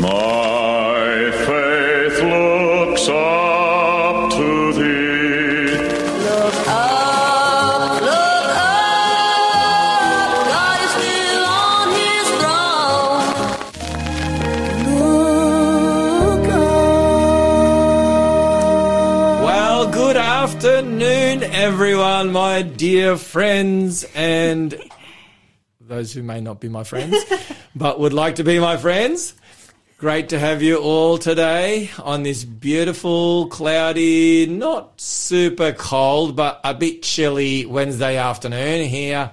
My faith looks up to thee. Look up, look up, God is still on his throne. Look up. Well, good afternoon, everyone, my dear friends, and those who may not be my friends, but would like to be my friends. Great to have you all today on this beautiful, cloudy, not super cold, but a bit chilly Wednesday afternoon here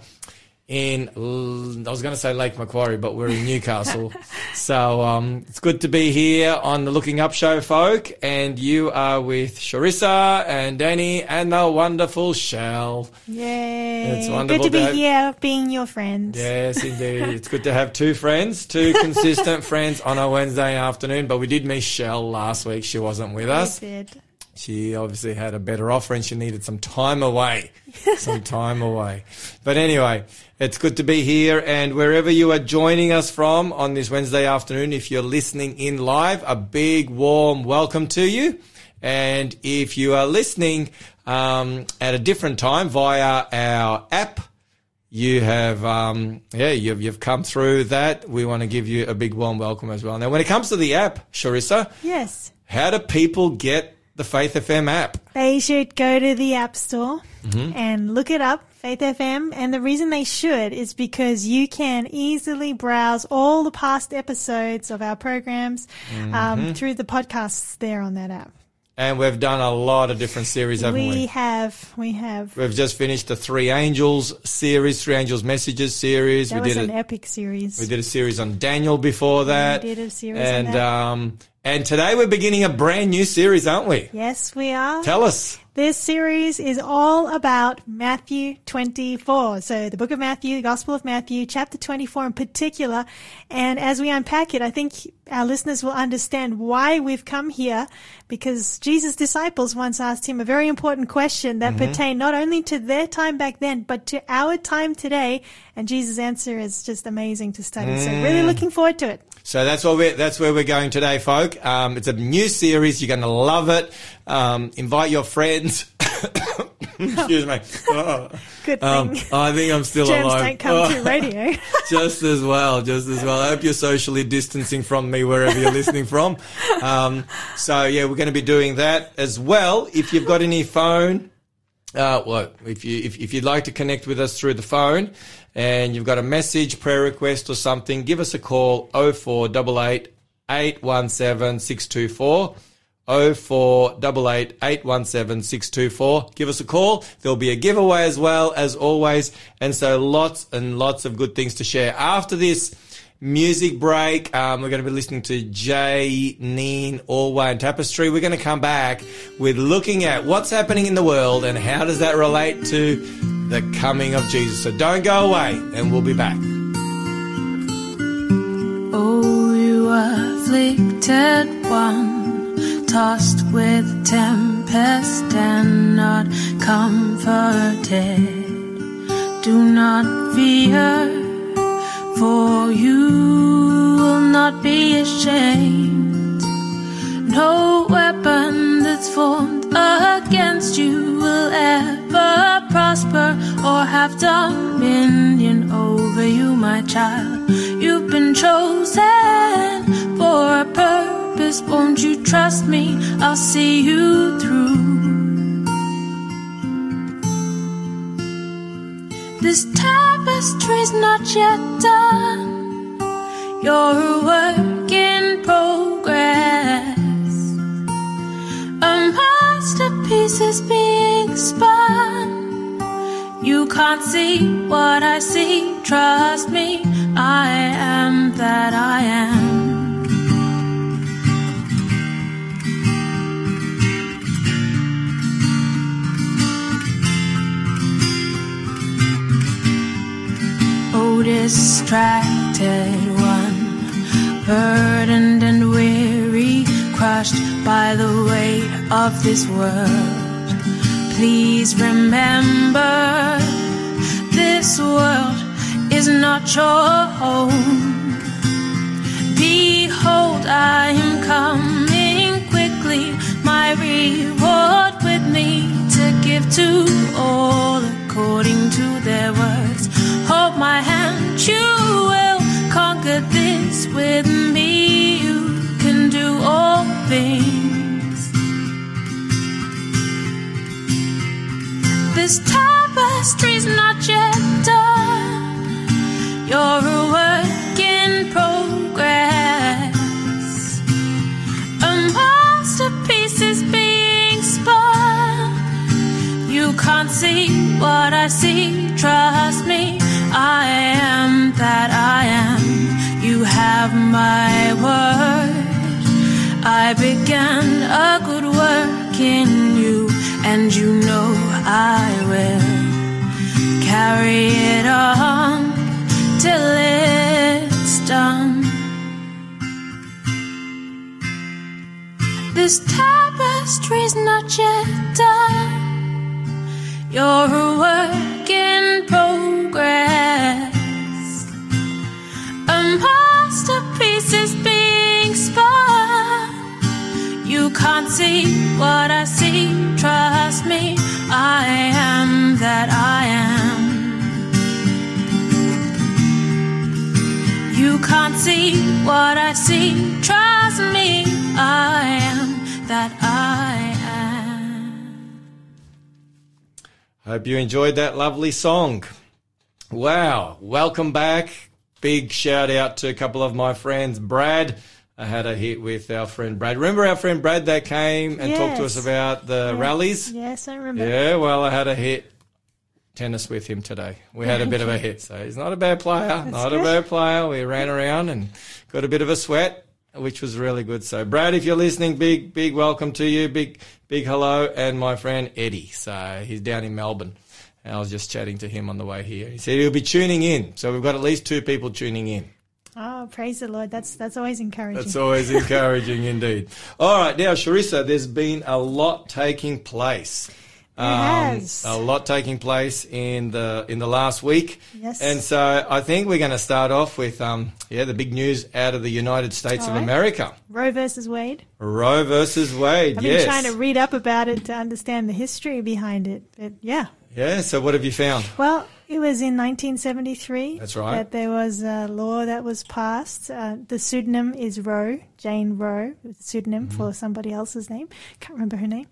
in, I was going to say Lake Macquarie, but we're in Newcastle. so um, it's good to be here on the Looking Up Show, folk. And you are with Sharissa and Danny and the wonderful Shell. Yay. It's wonderful Good to to be have- here being your friends. Yes, indeed. it's good to have two friends, two consistent friends on a Wednesday afternoon. But we did miss Shell last week. She wasn't with us. It. She obviously had a better offer and she needed some time away. some time away. But anyway, it's good to be here and wherever you are joining us from on this Wednesday afternoon, if you're listening in live, a big warm welcome to you. And if you are listening um, at a different time via our app, you have, um, yeah, you've, you've come through that. We want to give you a big warm welcome as well. Now, when it comes to the app, Sharissa, Yes. how do people get the Faith FM app? They should go to the App Store Mm-hmm. and look it up, Faith FM. And the reason they should is because you can easily browse all the past episodes of our programs Mm-hmm. um, through the podcasts there on that app. And we've done a lot of different series, haven't we? We have, we have. We've just finished the Three Angels series, Three Angels Messages series. That we was did an a, epic series. we did a series on Daniel before that. We did a series on and um and today we're beginning a brand new series, aren't we? yes, we are. Tell us. This series is all about Matthew 24. So the book of Matthew, the Gospel of Matthew, chapter 24 in particular. And as we unpack it, I think our listeners will understand why we've come here because Jesus' disciples once asked him a very important question that mm-hmm. pertained not only to their time back then, but to our time today. And Jesus' answer is just amazing to study. So really mm. looking forward to it. So that's what we're, that's where we're going today, folk. Um, it's a new series. You're going to love it. Um, invite your friends. Excuse me. Oh. Good Um, thing. I think I'm still Germs alive. don't come Oh. through radio. just as well, just as well. I hope you're socially distancing from me wherever you're listening from. Um, so yeah, we're going to be doing that as well. If you've got any phone, uh, well, if you if, if you'd like to connect with us through the phone, and you've got a message, prayer request, or something, give us a call. Oh four double eight eight one seven six two four. 0488 817 624. Give us a call. There'll be a giveaway as well as always. And so lots and lots of good things to share. After this music break, um, we're going to be listening to Jay, Neen, Orway and Tapestry. We're going to come back with looking at what's happening in the world and how does that relate to the coming of Jesus. So don't go away and we'll be back. Oh, you afflicted one, tossed with tempest and not comforted. Do not fear, for you will not be ashamed. No weapon that's formed against you will ever prosper or have dominion over you, my child. You've been chosen for a purpose. Won't you trust me? I'll see you through. This tapestry's not yet done. You're a work in progress. Is being spun. You can't see what I see. Trust me, I am that I am. Oh, distracted one, burdened and weary, crushed by the weight of this world, please remember this world is not your home. Behold, I am coming quickly, my reward with me to give to all according to their works. Hold my hand, you will conquer this with me. You can do all things. This tapestry's not yet done. You're a work in progress. A masterpiece is being spun. You can't see what I see. Trust me, I am that I am. You have my word. I began a good work in you, and you know I will carry it on till it's done. This tapestry's not yet done. You're a work in progress. Can't see what I see. Trust me, I am that I am. You can't see what I see. Trust me, I am that I am. Hope you enjoyed that lovely song. Wow. Welcome back. Big shout out to a couple of my friends. Brad, I had a hit with our friend Brad. Remember our friend Brad that came and talked to us about the rallies? Yes, I remember. Yeah, well, I had a hit tennis with him today. We had a bit of a hit, so he's not a bad player. not a bad player. We ran around and got a bit of a sweat, which was really good. So, Brad, if you're listening, big, big welcome to you. Big, big hello. And my friend Eddie. So, he's down in Melbourne. And I was just chatting to him on the way here. He said he'll be tuning in. So, we've got at least two people tuning in. Oh, praise the Lord. That's that's always encouraging. That's always encouraging indeed. All right, now, Sharissa, there's been a lot taking place. Um, has. a lot taking place in the in the last week. Yes. And so I think we're going to start off with um, yeah the big news out of the United States of. America. Roe versus Wade. Roe versus Wade. I've yes. been trying to read up about it to understand the history behind it. But yeah. yeah. So what have you found? Well, it was in 1973. That's right. That there was a law that was passed. Uh, the pseudonym is Roe, Jane Roe, it was a pseudonym Mm-hmm. for somebody else's name. Can't remember her name.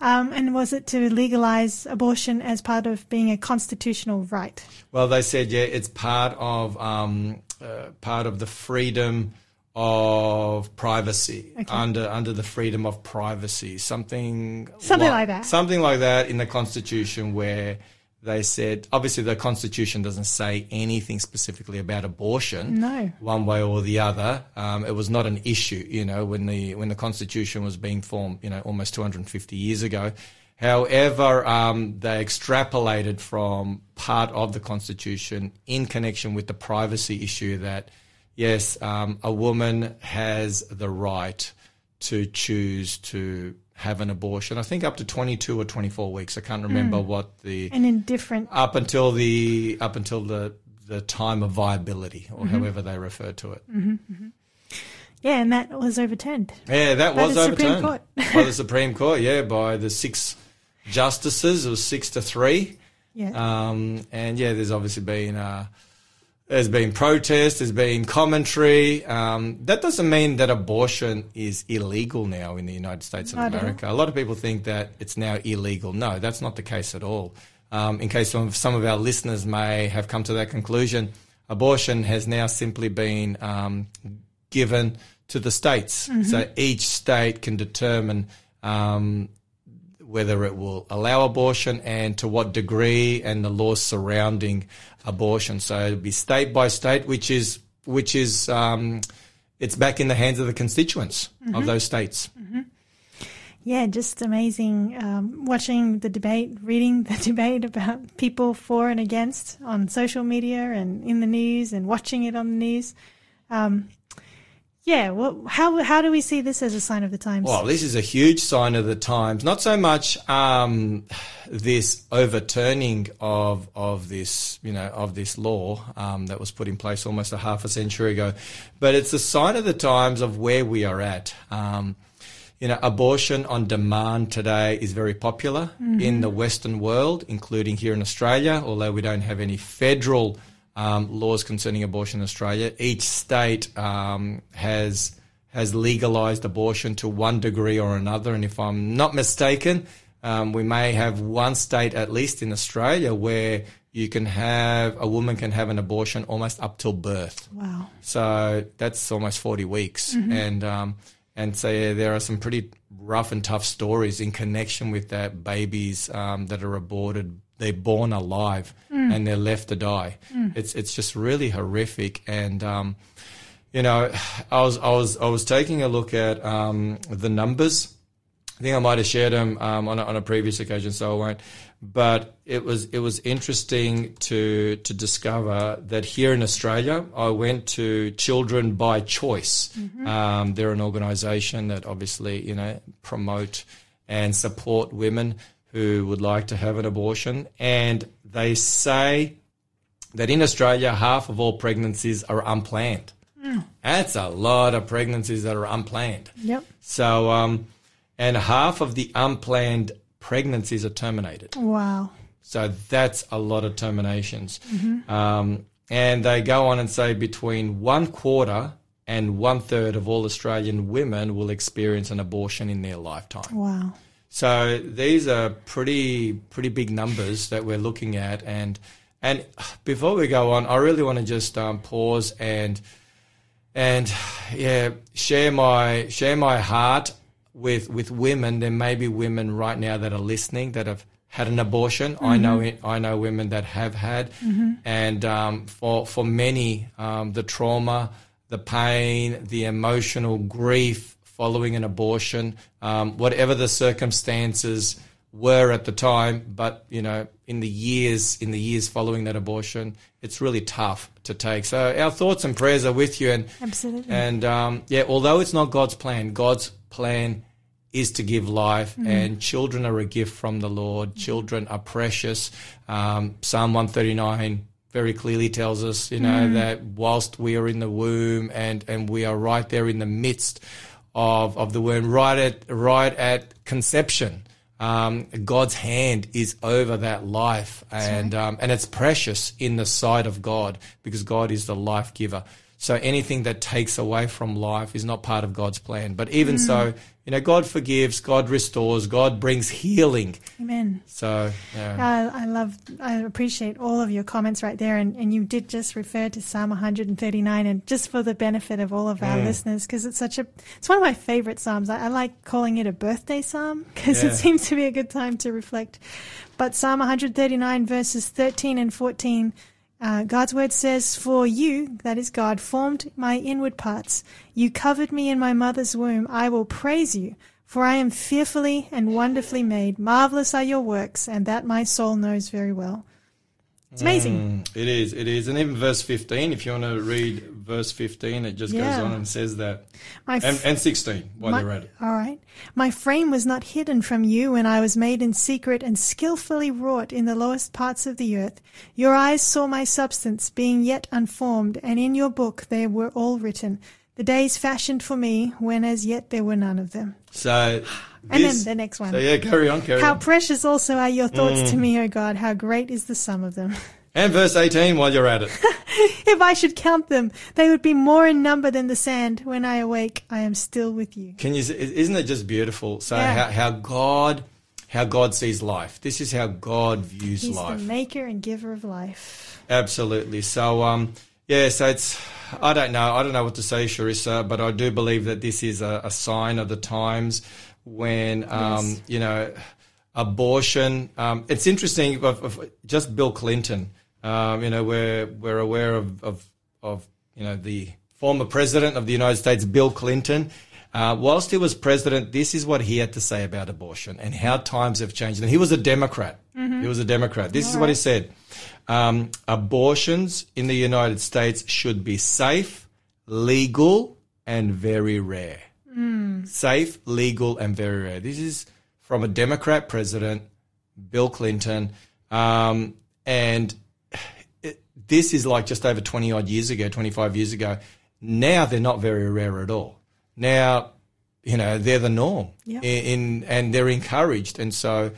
Um, and was it to legalize abortion as part of being a constitutional right? Well, they said yeah, it's part of um, uh, part of the freedom of privacy under under the freedom of privacy, something Something like that. something like that in the Constitution, where they said obviously the Constitution doesn't say anything specifically about abortion, No. one way or the other. Um, it was not an issue, you know, when the when the Constitution was being formed, you know, almost 250 years ago. However, um, they extrapolated from part of the Constitution in connection with the privacy issue that, yes, um, a woman has the right to choose to have an abortion. I think up to 22 or 24 weeks. I can't remember what the And in different, up until the up until the the time of viability or Mm-hmm. however they refer to it. yeah, and that was overturned. Yeah, that By was the Supreme overturned Court. by the Supreme Court. Yeah, by the six justices. It was six to three. Yeah. Um, and yeah, there's obviously been uh, there's been protest, there's been commentary. Um, that doesn't mean that abortion is illegal now in the United States of all. America. A lot of people think that it's now illegal. No, that's not the case at all. Um, in case some of, some of our listeners may have come to that conclusion, abortion has now simply been um, given to the states. So each state can determine um, whether it will allow abortion and to what degree and the laws surrounding abortion. So it'll be state by state, which is which is um, it's back in the hands of the constituents of those states. Yeah, just amazing um, watching the debate, reading the debate about people for and against on social media and in the news and watching it on the news. Um, yeah, well, how how do we see this as a sign of the times? Well, this is a huge sign of the times. Not so much um, this overturning of of this, you know, of this law um, that was put in place almost a half a century ago, but it's a sign of the times of where we are at. Um, you know, abortion on demand today is very popular in the Western world, including here in Australia. Although we don't have any federal um, laws concerning abortion in Australia, each state um, has has legalized abortion to one degree or another. And if I'm not mistaken, um, we may have one state, at least in Australia, where you can have a woman can have an abortion almost up till birth. Wow. So that's almost 40 weeks. And, um, and so yeah, there are some pretty rough and tough stories in connection with that. Babies, um, that are aborted, they're born alive and they're left to die. It's, it's just really horrific. And, um, you know, I was, I was, I was taking a look at, um, the numbers. I think I might have shared them um, on, a, on a previous occasion, so I won't. But it was it was interesting to to discover that here in Australia, I went to Children by Choice. Um, they're an organisation that obviously you know promote and support women who would like to have an abortion, and they say that in Australia, half of all pregnancies are unplanned. That's a lot of pregnancies that are unplanned. Yep. So, um, and half of the unplanned pregnancies are terminated. Wow. So that's a lot of terminations. Um, and they go on and say between one quarter and one third of all Australian women will experience an abortion in their lifetime. Wow. So these are pretty pretty big numbers that we're looking at, and and before we go on, I really want to just um, pause and and yeah share my share my heart with with women. There may be women right now that are listening that have had an abortion. I know it, I know women that have had, and um, for for many, um, the trauma, the pain, the emotional grief following an abortion, um, whatever the circumstances were at the time, but you know, in the years in the years following that abortion, it's really tough to take. So our thoughts and prayers are with you, and Absolutely. and um, yeah, although it's not God's plan, God's plan is to give life, and children are a gift from the Lord. Children are precious. Um, Psalm one thirty nine very clearly tells us, you know, that whilst we are in the womb and and we are right there in the midst of of the womb, right at right at conception. Um, God's hand is over that life, and um, and it's precious in the sight of God because God is the life giver. So anything that takes away from life is not part of God's plan. But even so, you know, God forgives, God restores, God brings healing. Amen. So yeah. I, I love, I appreciate all of your comments right there. And, and you did just refer to Psalm 139 and just for the benefit of all of our mm. listeners, because it's such a, it's one of my favorite Psalms. I, I like calling it a birthday Psalm because Yeah. it seems to be a good time to reflect. But Psalm 139 verses 13 and 14, uh, God's word says, For you, that is God, formed my inward parts. You covered me in my mother's womb. I will praise you. For I am fearfully and wonderfully made. Marvelous are your works, and that my soul knows very well. It's amazing. Mm, it is, it is. And even verse 15, if you want to read verse 15, it just Yeah. goes on and says that. F- And, and 16, while my- you're at it. All right. My frame was not hidden from you when I was made in secret and skillfully wrought in the lowest parts of the earth. Your eyes saw my substance, being yet unformed, and in your book they were all written. The days fashioned for me, when as yet there were none of them. So, And this- then the next one. So yeah, carry on, carry How on. precious also are your thoughts Mm. to me, O God. How great is the sum of them. And verse 18, while you're at it. if I should count them, they would be more in number than the sand. When I awake, I am still with you. Can you? Isn't it just beautiful? So Yeah. how, how God, how God sees life. This is how God views He's life. the maker and giver of life. Absolutely. So um, yeah. So it's. I don't know. I don't know what to say, Sharissa, but I do believe that this is a, a sign of the times when um, Yes. you know abortion. Um, it's interesting. Of, of just Bill Clinton. Um, you know, we're we're aware of, of of you know the former president of the United States, Bill Clinton. Uh, whilst he was president, this is what he had to say about abortion and how times have changed. And he was a Democrat. He was a Democrat. This is what he said. Um, abortions in the United States should be safe, legal, and very rare. Safe, legal, and very rare. This is from a Democrat president, Bill Clinton. Um, and it, this is like just over 20 odd years ago, 25 years ago. Now they're not very rare at all. Now, you know, they're the norm Yeah. in, in, and they're encouraged. And so,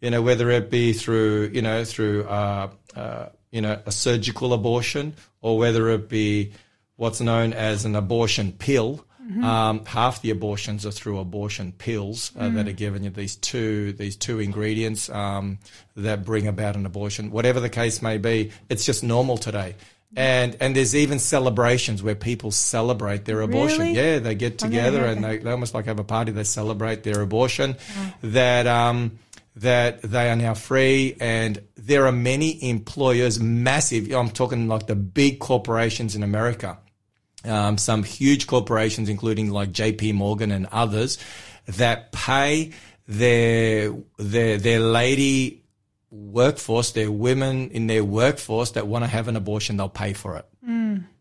you know, whether it be through, you know, through, uh, uh, you know, a surgical abortion or whether it be what's known as an abortion pill. Um, half the abortions are through abortion pills uh, that are given you these two these two ingredients um, that bring about an abortion. Whatever the case may be, it's just normal today. And and there's even celebrations where people celebrate their abortion. Really? Yeah, they get together and they, they almost like have a party. They celebrate their abortion. That um, that they are now free, and there are many employers, massive. I'm talking like the big corporations in America, um, some huge corporations, including like J.P. Morgan and others, that pay their their their lady workforce, their women in their workforce that want to have an abortion, they'll pay for it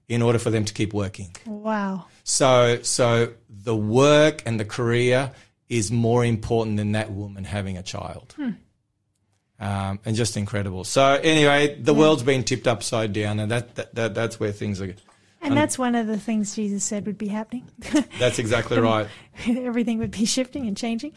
in order for them to keep working. Wow. So, so the work and the career is more important than that woman having a child. Um, and just incredible. So anyway, the world's been tipped upside down, and that, that, that that's where things are. And that's one of the things Jesus said would be happening. That's exactly right. Everything would be shifting and changing.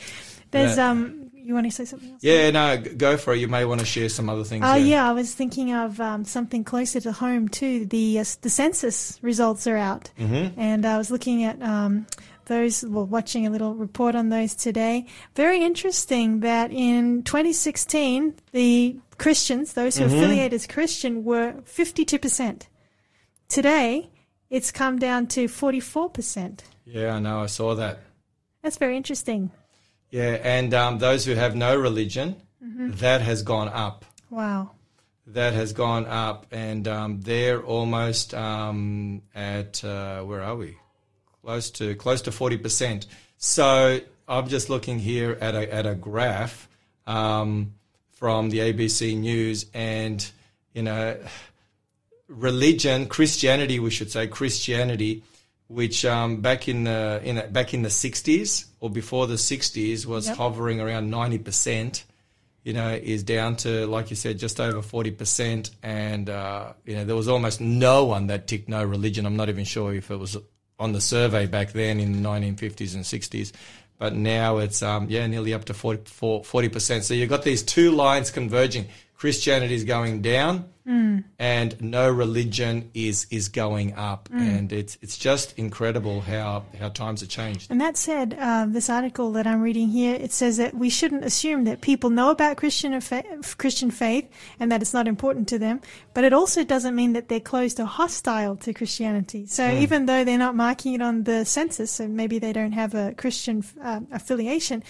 There's Yeah. um you want to say something else? Yeah, no, go for it. You may want to share some other things. Oh yeah, I was thinking of um, something closer to home too. The uh, the census results are out, mm-hmm. and I was looking at um, those. Well, watching a little report on those today. Very interesting that in 2016, the Christians, those who affiliate as Christian, were 52 percent. Today, it's come down to 44 percent. Yeah, I know. I saw that. That's very interesting. Yeah, and um, those who have no religion, that has gone up. Wow. that has gone up, and um, they're almost um, at uh, where are we? Close to close to forty percent. So I'm just looking here at a at a graph um, from the ABC News, and you know, religion, Christianity, we should say Christianity, which um, back in the in back in the '60s or before the '60s was Yep. hovering around ninety percent you know, is down to, like you said, just over 40%. And, uh, you know, there was almost no one that ticked no religion. I'm not even sure if it was on the survey back then in the 1950s and 60s. But now it's, um, yeah, nearly up to 40, 40%. So you've got these two lines converging. Christianity is going down and no religion is, is going up. And it's, it's just incredible how, how times have changed. And that said, uh, this article that I'm reading here, it says that we shouldn't assume that people know about Christian or fa- Christian faith and that it's not important to them. But it also doesn't mean that they're closed or hostile to Christianity. So even though they're not marking it on the census, so maybe they don't have a Christian uh, affiliation,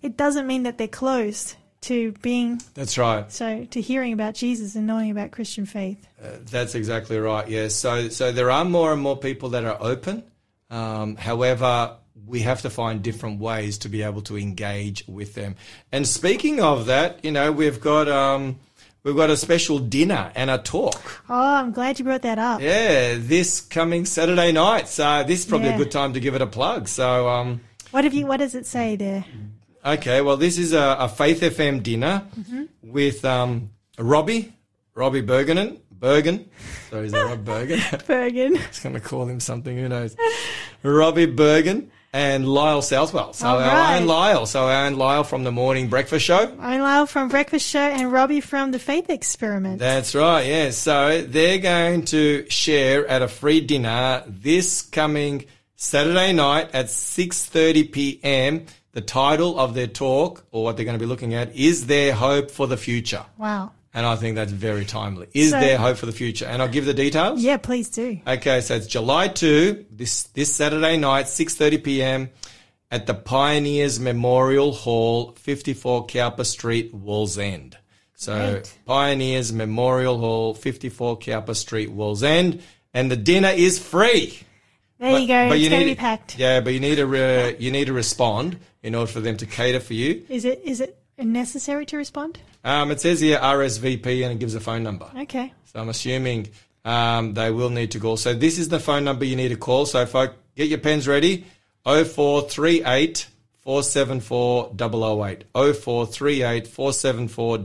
it doesn't mean that they're closed to being That's right. so to hearing about Jesus and knowing about Christian faith. That's exactly right. Yes. So so there are more and more people that are open. Um, however, we have to find different ways to be able to engage with them. And speaking of that, you know, we've got um, we've got a special dinner and a talk. Oh, I'm glad you brought that up. Yeah, this coming Saturday night. So this is probably Yeah. a good time to give it a plug. So um, What have you? What does it say there? Okay, well, this is a, a Faith FM dinner with um, Robbie Robbie Bergen Bergen. Sorry, is that Rob Bergen? Bergen. was going to call him something. Who knows? Robbie Bergen and Lyle Southwell. So All our right. own Lyle. So our own Lyle from the morning breakfast show. I'm Lyle from Breakfast Show and Robbie from the Faith Experiment. That's right. Yeah. So they're going to share at a free dinner this coming Saturday night at 6:30 p.m. The title of their talk, or what they're going to be looking at, is there hope for the future? wow. And I think that's very timely. Is So- there hope for the future? And I'll give the details. Yeah, please do. Okay, so it's July 2, this, this Saturday night, 6.30 p.m. at the Pioneers Memorial Hall, 54 Cowper Street, Wallsend. So Great. Pioneers Memorial Hall, 54 Cowper Street, Wallsend. And the dinner is free. There you go. But it's going to be packed. Yeah, but you need to re, you need to respond in order for them to cater for you. Is it is it necessary to respond? Um, it says here RSVP and it gives a phone number. Okay. So I'm assuming um, they will need to call. So this is the phone number you need to call. So folk, get your pens ready. 0438 474 008. 0438 474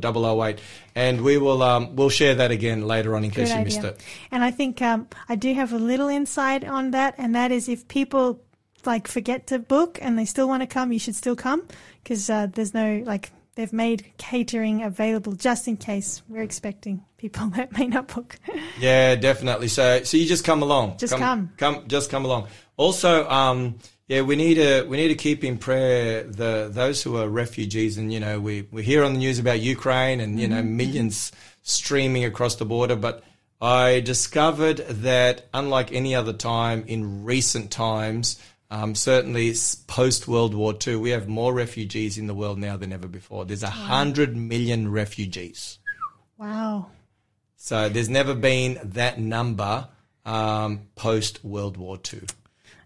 008. And we will um, we'll share that again later on in case Good you idea. missed it. And I think um, I do have a little insight on that, and that is if people like forget to book and they still want to come, you should still come because uh, there's no like they've made catering available just in case we're expecting people that may not book. Yeah, definitely. So, so you just come along. Just come. Come, just come along. Also, um, yeah, we need to we need to keep in prayer the those who are refugees, and you know, we we hear on the news about Ukraine and you know Mm-hmm. millions streaming across the border, but. I discovered that, unlike any other time in recent times, um, certainly post World War II, we have more refugees in the world now than ever before. There's a hundred million refugees. wow. So there's never been that number um, post World War II.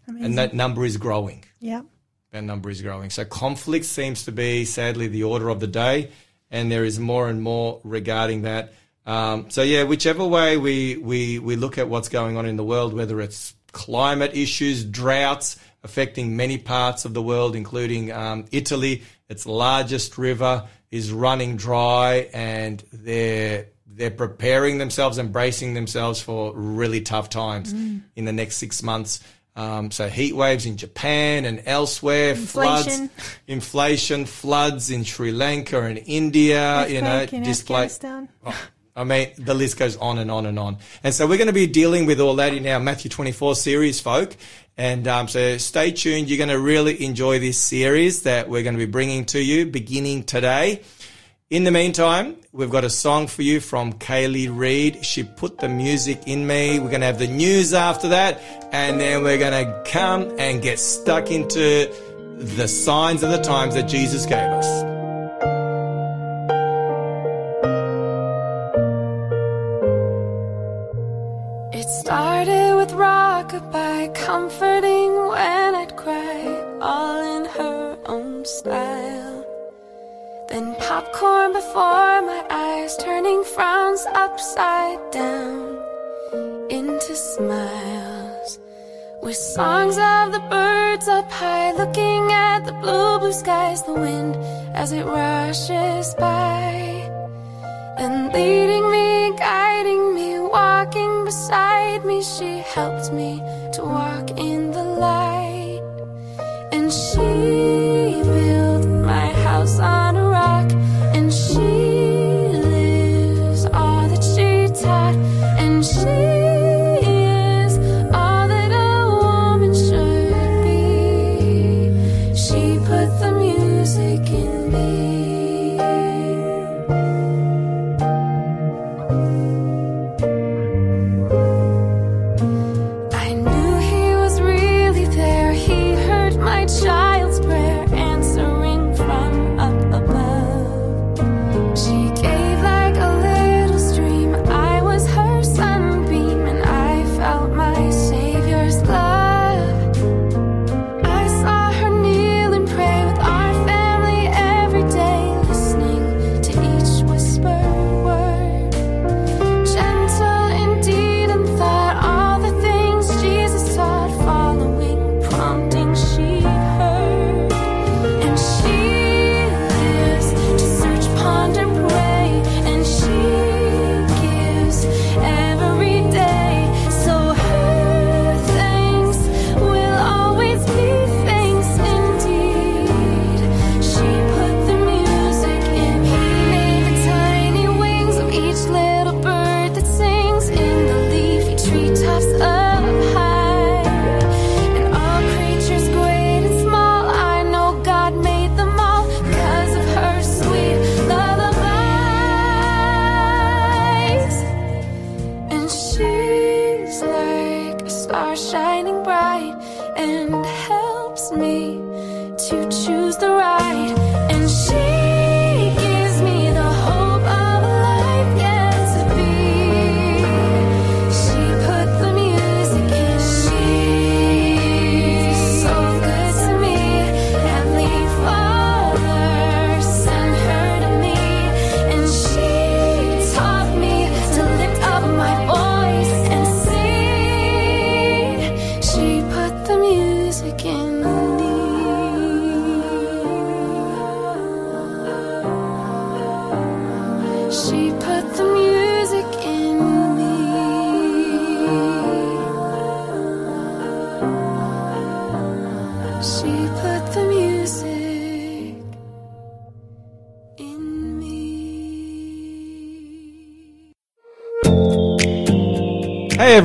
Amazing. And that number is growing. yeah. That number is growing. So conflict seems to be, sadly, the order of the day. And there is more and more regarding that. Um, so, yeah, whichever way we, we, we look at what's going on in the world, whether it's climate issues, droughts affecting many parts of the world, including um, Italy, its largest river is running dry and they're they're preparing themselves and bracing themselves for really tough times in the next six months. Um, so heat waves in Japan and elsewhere, floods, Inflation. inflation, floods in Sri Lanka and India, you know, Earthquake in displaced. Afghanistan. I mean, the list goes on and on and on. And so we're going to be dealing with all that in our Matthew 24 series, folk. And um, so stay tuned. You're going to really enjoy this series that we're going to be bringing to you beginning today. In the meantime, we've got a song for you from Kaylee Reed. She put the music in me. We're going to have the news after that. And then we're going to come and get stuck into the signs of the times that Jesus gave us. It started with rockabye, comforting when I'd cry, all in her own style. Then popcorn before my eyes, turning frowns upside down into smiles. With songs of the birds up high, looking at the blue, blue skies, the wind as it rushes by. And leading me, guiding me, walking beside me, she helped me to walk in the light. And she built my house on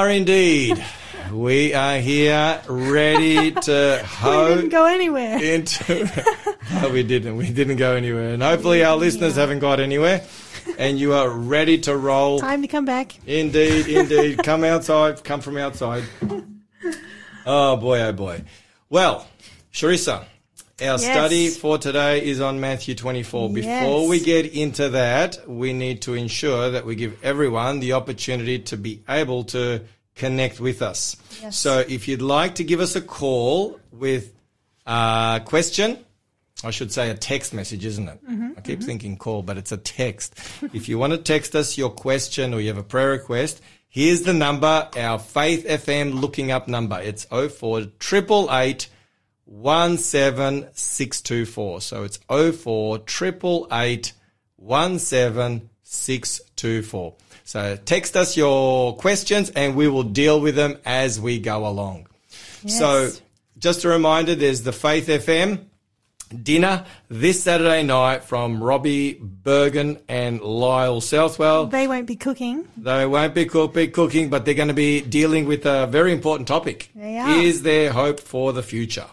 Are indeed. We are here ready to We didn't go anywhere. into. no, we didn't. We didn't go anywhere. And hopefully our listeners haven't got anywhere. And you are ready to roll. Time to come back. Indeed, indeed. come outside. Come from outside. Oh boy, oh boy. Well, Sharissa, our Yes. study for today is on Matthew 24. Before Yes. we get into that, we need to ensure that we give everyone the opportunity to be able to connect with us. Yes. So if you'd like to give us a call with a question, I should say a text message, isn't it? Mm-hmm, I keep thinking call, but it's a text. if you want to text us your question or you have a prayer request, here's the number, our Faith FM looking up number. It's 04 888 17624. So it's 04 888 17624. So text us your questions and we will deal with them as we go along. So just a reminder, there's the Faith FM dinner this Saturday night from Robbie Bergen and Lyle Southwell. They won't be cooking. They won't be, cook, be cooking, but they're going to be dealing with a very important topic. Mm-hmm. Is there hope for the future?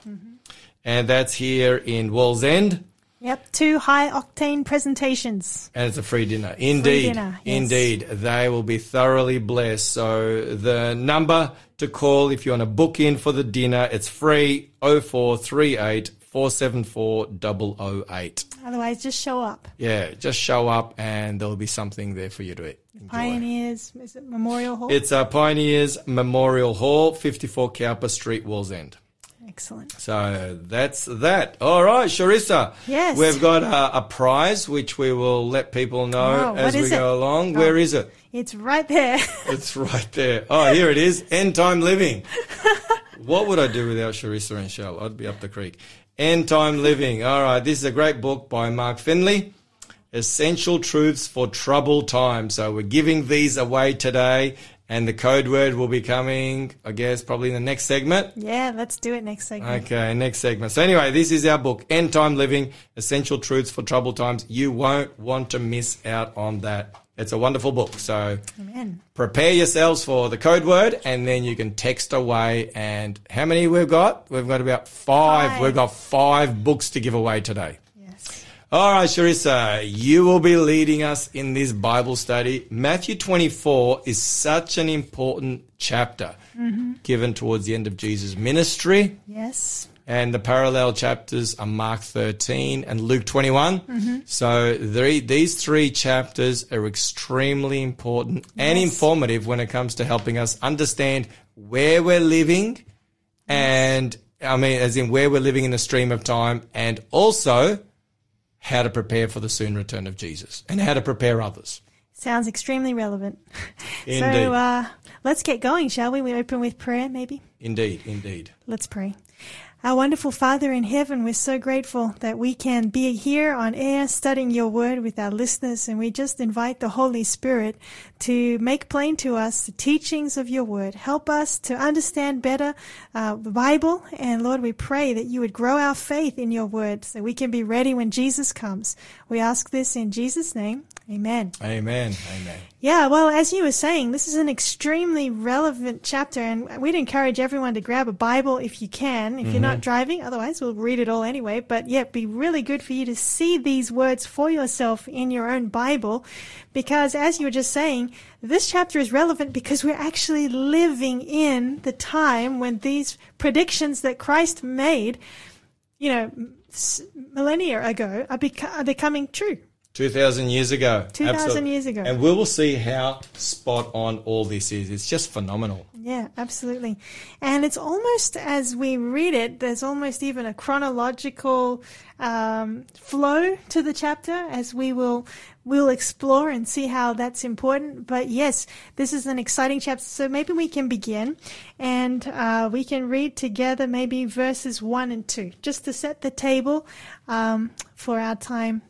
And that's here in Wallsend. Yep, two high octane presentations. And it's a free dinner. Indeed. Free dinner, yes. Indeed. They will be thoroughly blessed. So the number to call if you want to book in for the dinner, it's free 0438 474 008. Otherwise, just show up. Yeah, just show up and there'll be something there for you to enjoy. Pioneers, is it Memorial Hall? It's uh, Pioneers Memorial Hall, 54 Cowper Street, Wallsend. Excellent. So that's that. All right, Sharissa. Yes. We've got a, a prize which we will let people know Oh, as we go it? along. Oh. Where is it? It's right there. It's right there. Oh, here it is. End time living. what would I do without Sharissa and Shell? I'd be up the creek. End time living. All right. This is a great book by Mark Finley. Essential truths for troubled times. So we're giving these away today, and the code word will be coming, I guess, probably in the next segment. yeah, let's do it next segment. Okay, next segment. So anyway, this is our book, End Time Living, Essential Truths for Troubled Times. You won't want to miss out on that. It's a wonderful book. So Amen. prepare yourselves for the code word and then you can text away. And how many we've got? We've got about five. Five. We've got five books to give away today. Yes. All right, Sharissa, you will be leading us in this Bible study. Matthew 24 is such an important chapter mm-hmm. given towards the end of Jesus' ministry. Yes. And the parallel chapters are Mark 13 and Luke 21. Mm-hmm. So the, these three chapters are extremely important and informative when it comes to helping us understand where we're living and, I mean, as in where we're living in the stream of time and also how to prepare for the soon return of Jesus and how to prepare others. Sounds extremely relevant. Indeed. So uh, let's get going, shall we? We open with prayer, maybe? Indeed, indeed. Let's pray. Our wonderful Father in heaven, we're so grateful that we can be here on air studying your word with our listeners, and we just invite the Holy Spirit to make plain to us the teachings of your word. Help us to understand better uh, the Bible, and Lord, we pray that you would grow our faith in your word so we can be ready when Jesus comes. We ask this in Jesus' name. Amen. Amen. Amen. Yeah, well, as you were saying, this is an extremely relevant chapter, and we'd encourage everyone to grab a Bible if you can. If you're not mm-hmm. driving, otherwise we'll read it all anyway. But yeah, it'd be really good for you to see these words for yourself in your own Bible, because as you were just saying, this chapter is relevant because we're actually living in the time when these predictions that Christ made, you know, millennia ago, are, beco- are becoming true. 2,000 years ago. 2,000 Absolutely. years ago. And we will see how spot on all this is. It's just phenomenal. Yeah, absolutely. And it's almost as we read it, there's almost even a chronological um, flow to the chapter as we will we'll explore and see how that's important. But yes, this is an exciting chapter. So maybe we can begin and uh, we can read together maybe verses one and two, just to set the table um, for our time.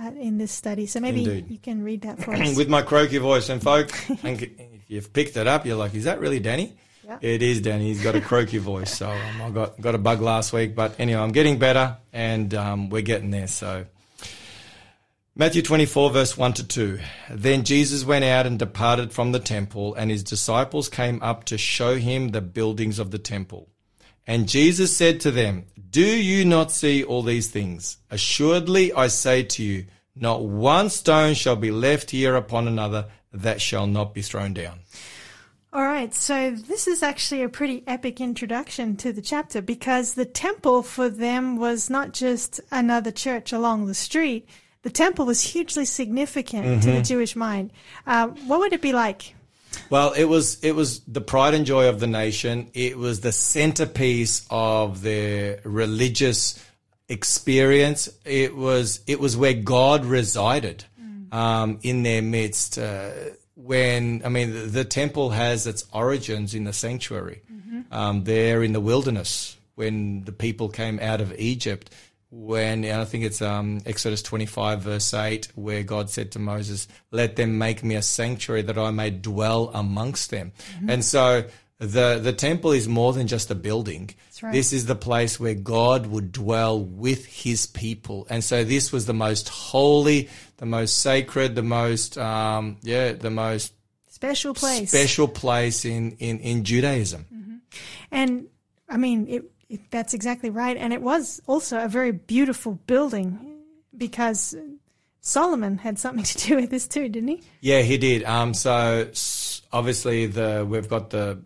Uh, in this study, so maybe Indeed. you can read that for us. With my croaky voice. And folk, and if you've picked it up, you're like, is that really Danny? Yeah. It is Danny. He's got a croaky voice. So um, I got, got a bug last week. But anyway, I'm getting better and um, we're getting there. So Matthew 24, verse 1 to 2. Then Jesus went out and departed from the temple, and his disciples came up to show him the buildings of the temple. And Jesus said to them, Do you not see all these things? Assuredly, I say to you, not one stone shall be left here upon another that shall not be thrown down. All right, so this is actually a pretty epic introduction to the chapter because the temple for them was not just another church along the street. The temple was hugely significant to the Jewish mind. Uh, what would it be like? Well, it was it was the pride and joy of the nation. It was the centerpiece of their religious experience. It was it was where God resided um, in their midst. Uh, when I mean the, the temple has its origins in the sanctuary, um, there in the wilderness when the people came out of Egypt. When I think it's um, Exodus 25 verse 8 where God said to Moses, "Let them make me a sanctuary that I may dwell amongst them." And so the the temple is more than just a building. right. This is the place where God would dwell with his people. And so this was the most holy, the most sacred, the most, um, yeah, the most Special place. special place in, in, in Judaism. And I mean, it, that's exactly right. And it was also a very beautiful building because Solomon had something to do with this too, didn't he? Yeah, he did. Um, so obviously the, we've got the,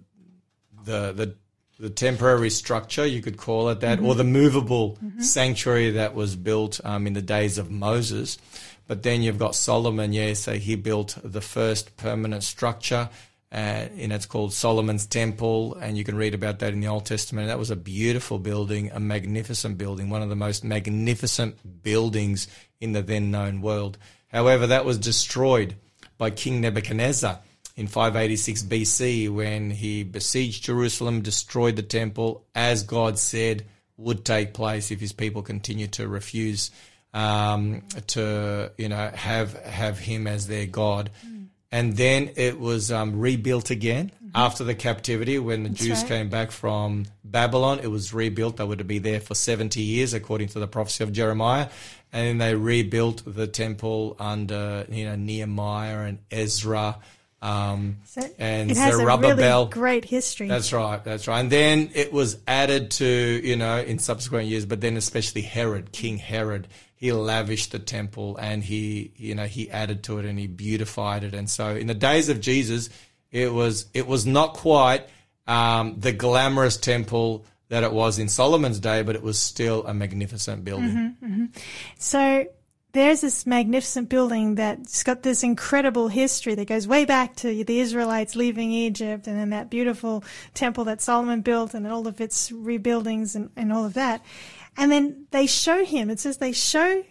the, the, the temporary structure, you could call it that, or the movable sanctuary that was built um, in the days of Moses. But then you've got Solomon, yeah, so he built the first permanent structure, uh, and it's called Solomon's Temple, and you can read about that in the Old Testament. That was a beautiful building, a magnificent building, one of the most magnificent buildings in the then known world. However, that was destroyed by King Nebuchadnezzar in 586 BC when he besieged Jerusalem, destroyed the temple, as God said would take place if his people continued to refuse um, to, you know, have have him as their God. And then it was um, rebuilt again after the captivity when the Jews right. came back from Babylon. It was rebuilt. They were to be there for 70 years, according to the prophecy of Jeremiah. And then they rebuilt the temple under, you know, Nehemiah and Ezra. Um, So and it has a Zerubbabel. really great history. That's right. That's right. And then it was added to, you know, in subsequent years, but then especially Herod, King Herod, he lavished the temple and he, you know, he added to it and he beautified it. And so in the days of Jesus, it was, it was not quite, um, the glamorous temple that it was in Solomon's day, but it was still a magnificent building. So there's this magnificent building that's got this incredible history that goes way back to the Israelites leaving Egypt and then that beautiful temple that Solomon built and all of its rebuildings and, and all of that. And then they show him, it says they show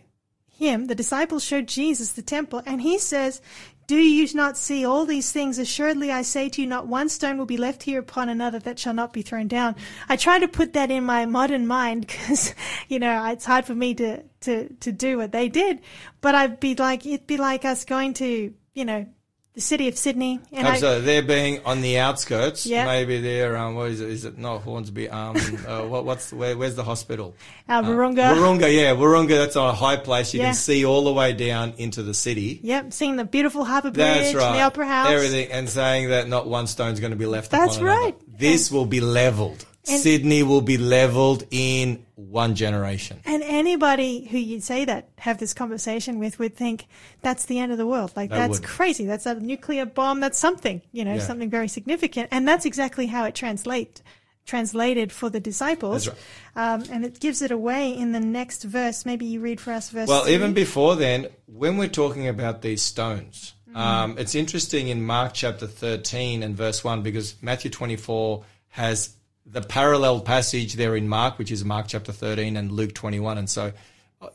him, the disciples showed Jesus the temple, and he says, Do you not see all these things? Assuredly, I say to you, not one stone will be left here upon another that shall not be thrown down. I try to put that in my modern mind because, you know, it's hard for me to, to, to do what they did. But I'd be like, it'd be like us going to, you know, the city of Sydney. And I, So they're being on the outskirts. Yeah. Maybe they're, um, what is it? Is it not Hornsby? Um, uh, what, what's, where, where's the hospital? uh, Virunga. Wahroonga, yeah, Wahroonga. That's on a high place. You Yeah. can see all the way down into the city. Yep, seeing the beautiful harbour bridge, That's right. the opera house. Everything, and saying that not one stone's going to be left. That's upon another. right. This will be leveled. And- Sydney will be leveled in one generation. And anybody who you'd say that, have this conversation with, would think that's the end of the world. Like, They that's would. crazy. That's a nuclear bomb. That's something, you know, Yeah. something very significant. And that's exactly how it translates translated for the disciples. That's Um, and it gives it away in the next verse. Maybe you read for us verse Well, three. even before then, when we're talking about these stones, Mm. um, it's interesting in Mark chapter 13 and verse 1 because Matthew 24 has the parallel passage there in Mark, which is Mark chapter 13 and Luke 21. And so,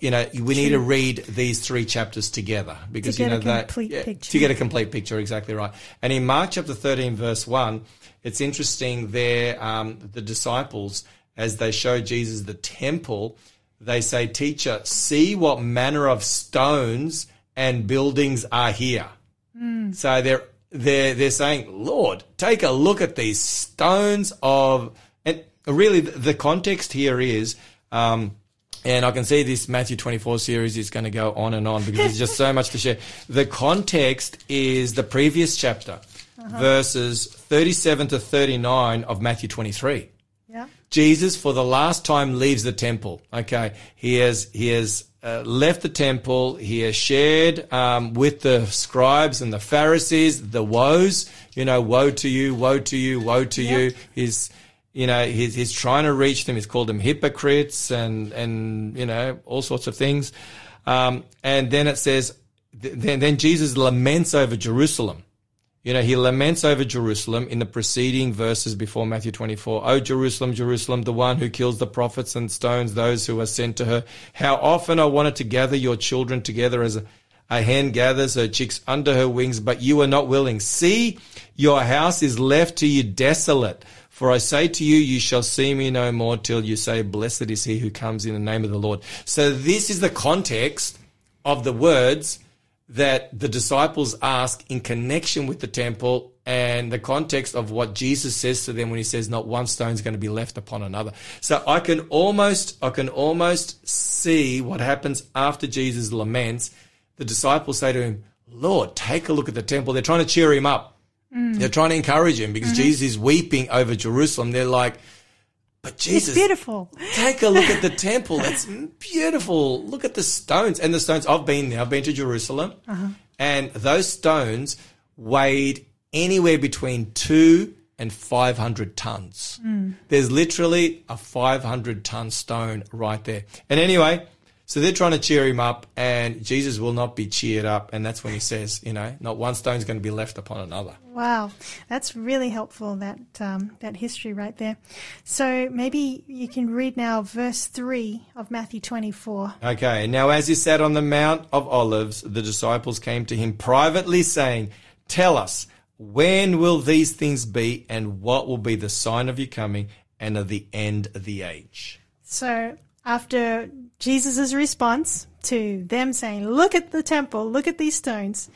you know, we need to read these three chapters together because, To you know, a that, complete yeah, picture. to get a complete picture, exactly right. And in Mark chapter 13, verse 1, it's interesting there, um, the disciples, as they show Jesus the temple, they say, Teacher, see what manner of stones and buildings are here. So they're, they're, they're saying, Lord, take a look at these stones of, and really the, the context here is, um, and I can see this Matthew 24 series is going to go on and on because there's just so much to share. The context is the previous chapter, verses 37 to 39 of Matthew 23. Jesus, for the last time, leaves the temple. Okay, he has he has uh, left the temple. He has shared um, with the scribes and the Pharisees the woes. You know, woe to you, woe to you, woe to you. He's you know he's he's trying to reach them. He's called them hypocrites and and you know all sorts of things. Um, and then it says, th- then then Jesus laments over Jerusalem. You know, he laments over Jerusalem in the preceding verses before Matthew 24. Oh, Jerusalem, Jerusalem, the one who kills the prophets and stones those who are sent to her. How often I wanted to gather your children together as a, a hen gathers her chicks under her wings, but you are not willing. See, your house is left to you desolate. For I say to you, you shall see me no more till you say, blessed is he who comes in the name of the Lord. So this is the context of the words that the disciples ask in connection with the temple and the context of what Jesus says to them when he says not one stone is going to be left upon another. So I can almost I can almost see what happens after Jesus laments. The disciples say to him, "Lord, take a look at the temple." They're trying to cheer him up. Mm. They're trying to encourage him because mm-hmm. Jesus is weeping over Jerusalem. They're like, "But Jesus, It's beautiful. Take a look at the temple. It's beautiful. Look at the stones. And the stones, I've been there. I've been to Jerusalem. Uh-huh. And those stones weighed anywhere between two and 500 tons. Hmm. There's literally a 500 ton stone right there. And anyway, so they're trying to cheer him up, and Jesus will not be cheered up. And that's when he says, you know, not one stone's going to be left upon another. Wow, that's really helpful. That um, that history right there. So maybe you can read now verse three of Matthew twenty four. Okay, now as he sat on the Mount of Olives, the disciples came to him privately, saying, Tell us, when will these things be, and what will be the sign of your coming and of the end of the age? So after Jesus' response to them saying, "Look at the temple, look at these stones,"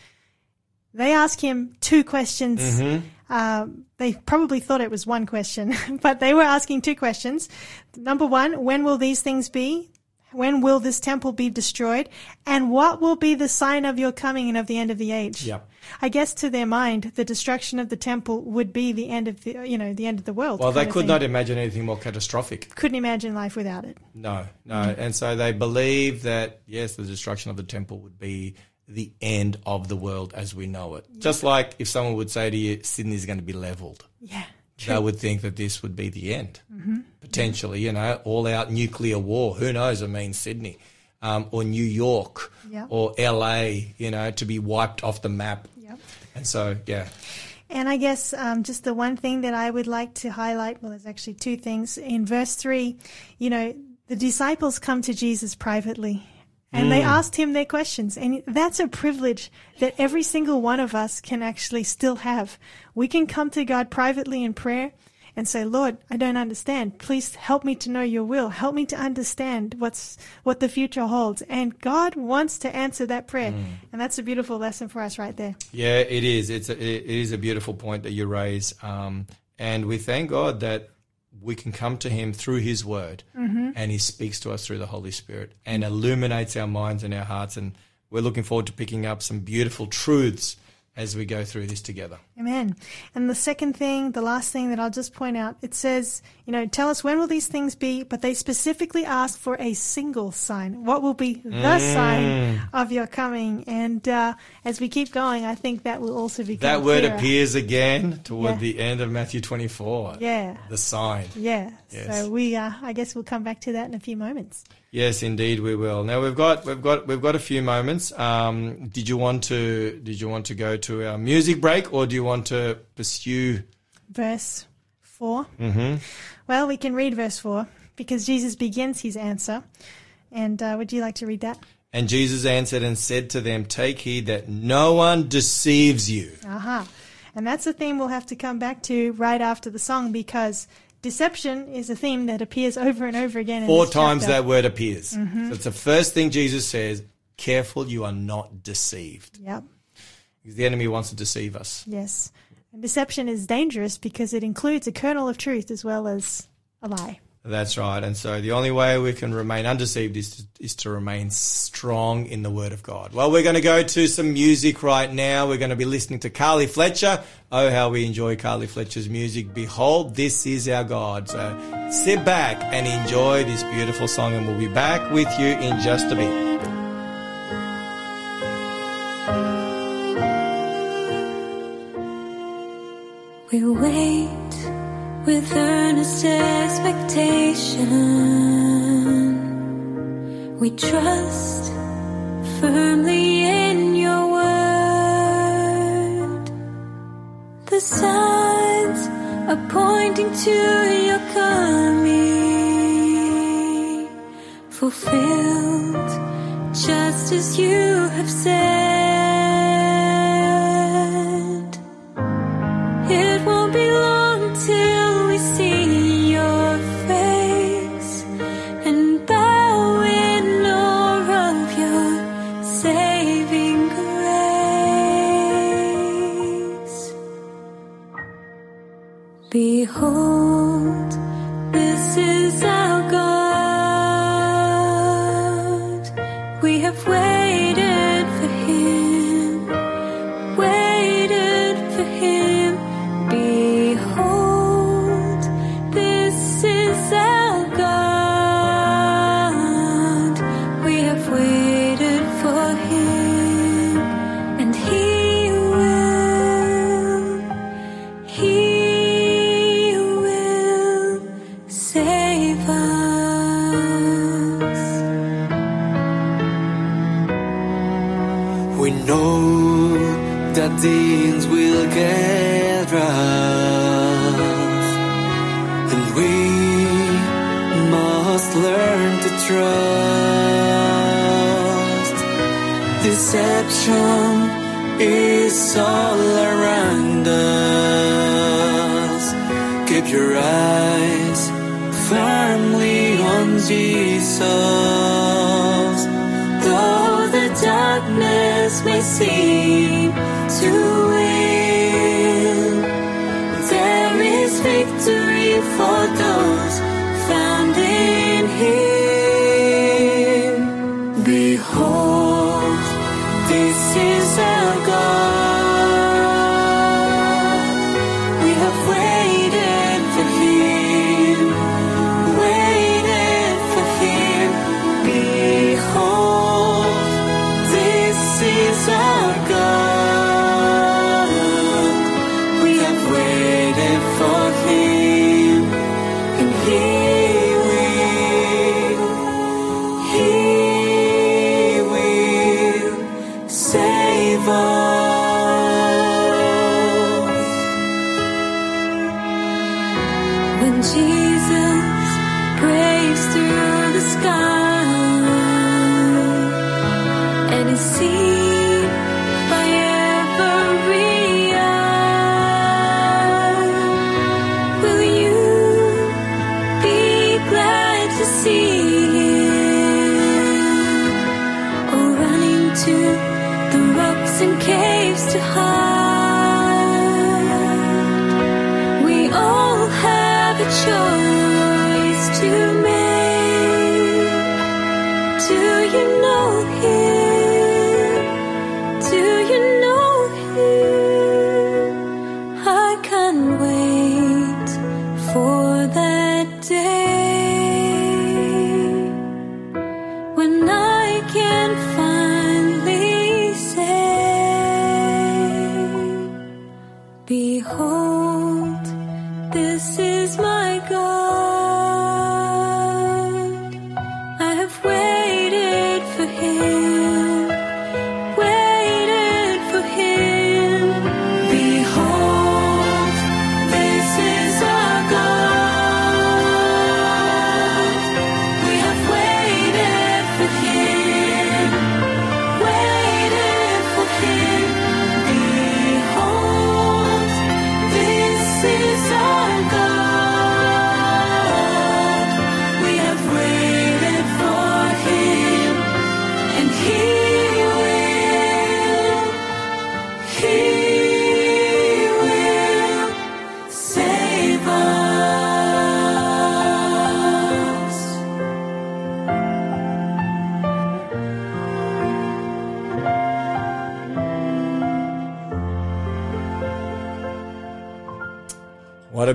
they ask him two questions. Mm-hmm. Um, they probably thought it was one question, but they were asking two questions. Number one, when will these things be? When will this temple be destroyed? And what will be the sign of your coming and of the end of the age? Yep. I guess to their mind, the destruction of the temple would be the end of the, you know, the end of the world. Well, they could thing. not imagine anything more catastrophic. Couldn't imagine life without it. No, no. And so they believe that, yes, the destruction of the temple would be the end of the world as we know it. Just like if someone would say to you, Sydney's going to be leveled. Yeah. They would think that this would be the end. Mm-hmm. Potentially, you know, all out nuclear war. Who knows? I mean, Sydney um, or New York or LA, you know, to be wiped off the map. Yep. And so, yeah. And I guess um, just the one thing that I would like to highlight, well, there's actually two things. In verse 3, you know, the disciples come to Jesus privately and they asked him their questions. And that's a privilege that every single one of us can actually still have. We can come to God privately in prayer and say, Lord, I don't understand. Please help me to know your will. Help me to understand what's, what the future holds. And God wants to answer that prayer. And that's a beautiful lesson for us right there. Yeah, it is. It's a, it is a beautiful point that you raise. Um, and we thank God that we can come to Him through His Word, mm-hmm. and He speaks to us through the Holy Spirit and illuminates our minds and our hearts. And we're looking forward to picking up some beautiful truths as we go through this together. Amen. And the second thing, the last thing that I'll just point out, it says, you know, tell us when will these things be, but they specifically ask for a single sign. What will be the Mm. sign of your coming? And uh, as we keep going, I think that will also become That word clearer. appears again toward Yeah. the end of Matthew 24. Yeah. The sign. Yeah. Yes. So we, uh, I guess we'll come back to that in a few moments. Yes, indeed we will. Now we've got we've got we've got a few moments. Um, did you want to did you want to go to our music break or do you want to pursue? Verse 4. Mm-hmm. Well, we can read verse 4 because Jesus begins his answer. And uh, would you like to read that? And Jesus answered and said to them, "Take heed that no one deceives you." Aha. And that's a theme we'll have to come back to right after the song because deception is a theme that appears over and over again. In Four times chapter. that word appears. Mm-hmm. So it's the first thing Jesus says. Careful, you are not deceived. Yep. Because the enemy wants to deceive us. Yes. And deception is dangerous because it includes a kernel of truth as well as a lie. That's right. And so the only way we can remain undeceived is to, is to remain strong in the Word of God. Well, we're going to go to some music right now. We're going to be listening to Carly Fletcher. Oh, how we enjoy Carly Fletcher's music. Behold, this is our God. So sit back and enjoy this beautiful song, and we'll be back with you in just a bit. We trust firmly in your word. The signs are pointing to your coming, fulfilled just as you have said. Trust. Deception is all around us. Keep your eyes firmly on Jesus. Though the darkness may seem to win, there is victory for those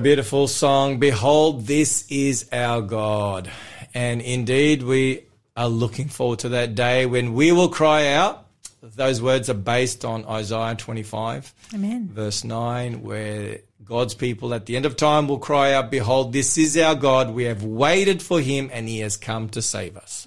beautiful song. Behold, this is our God. And indeed, we are looking forward to that day when we will cry out. Those words are based on Isaiah 25, Amen. verse 9, where God's people at the end of time will cry out, Behold, this is our God. We have waited for him and he has come to save us.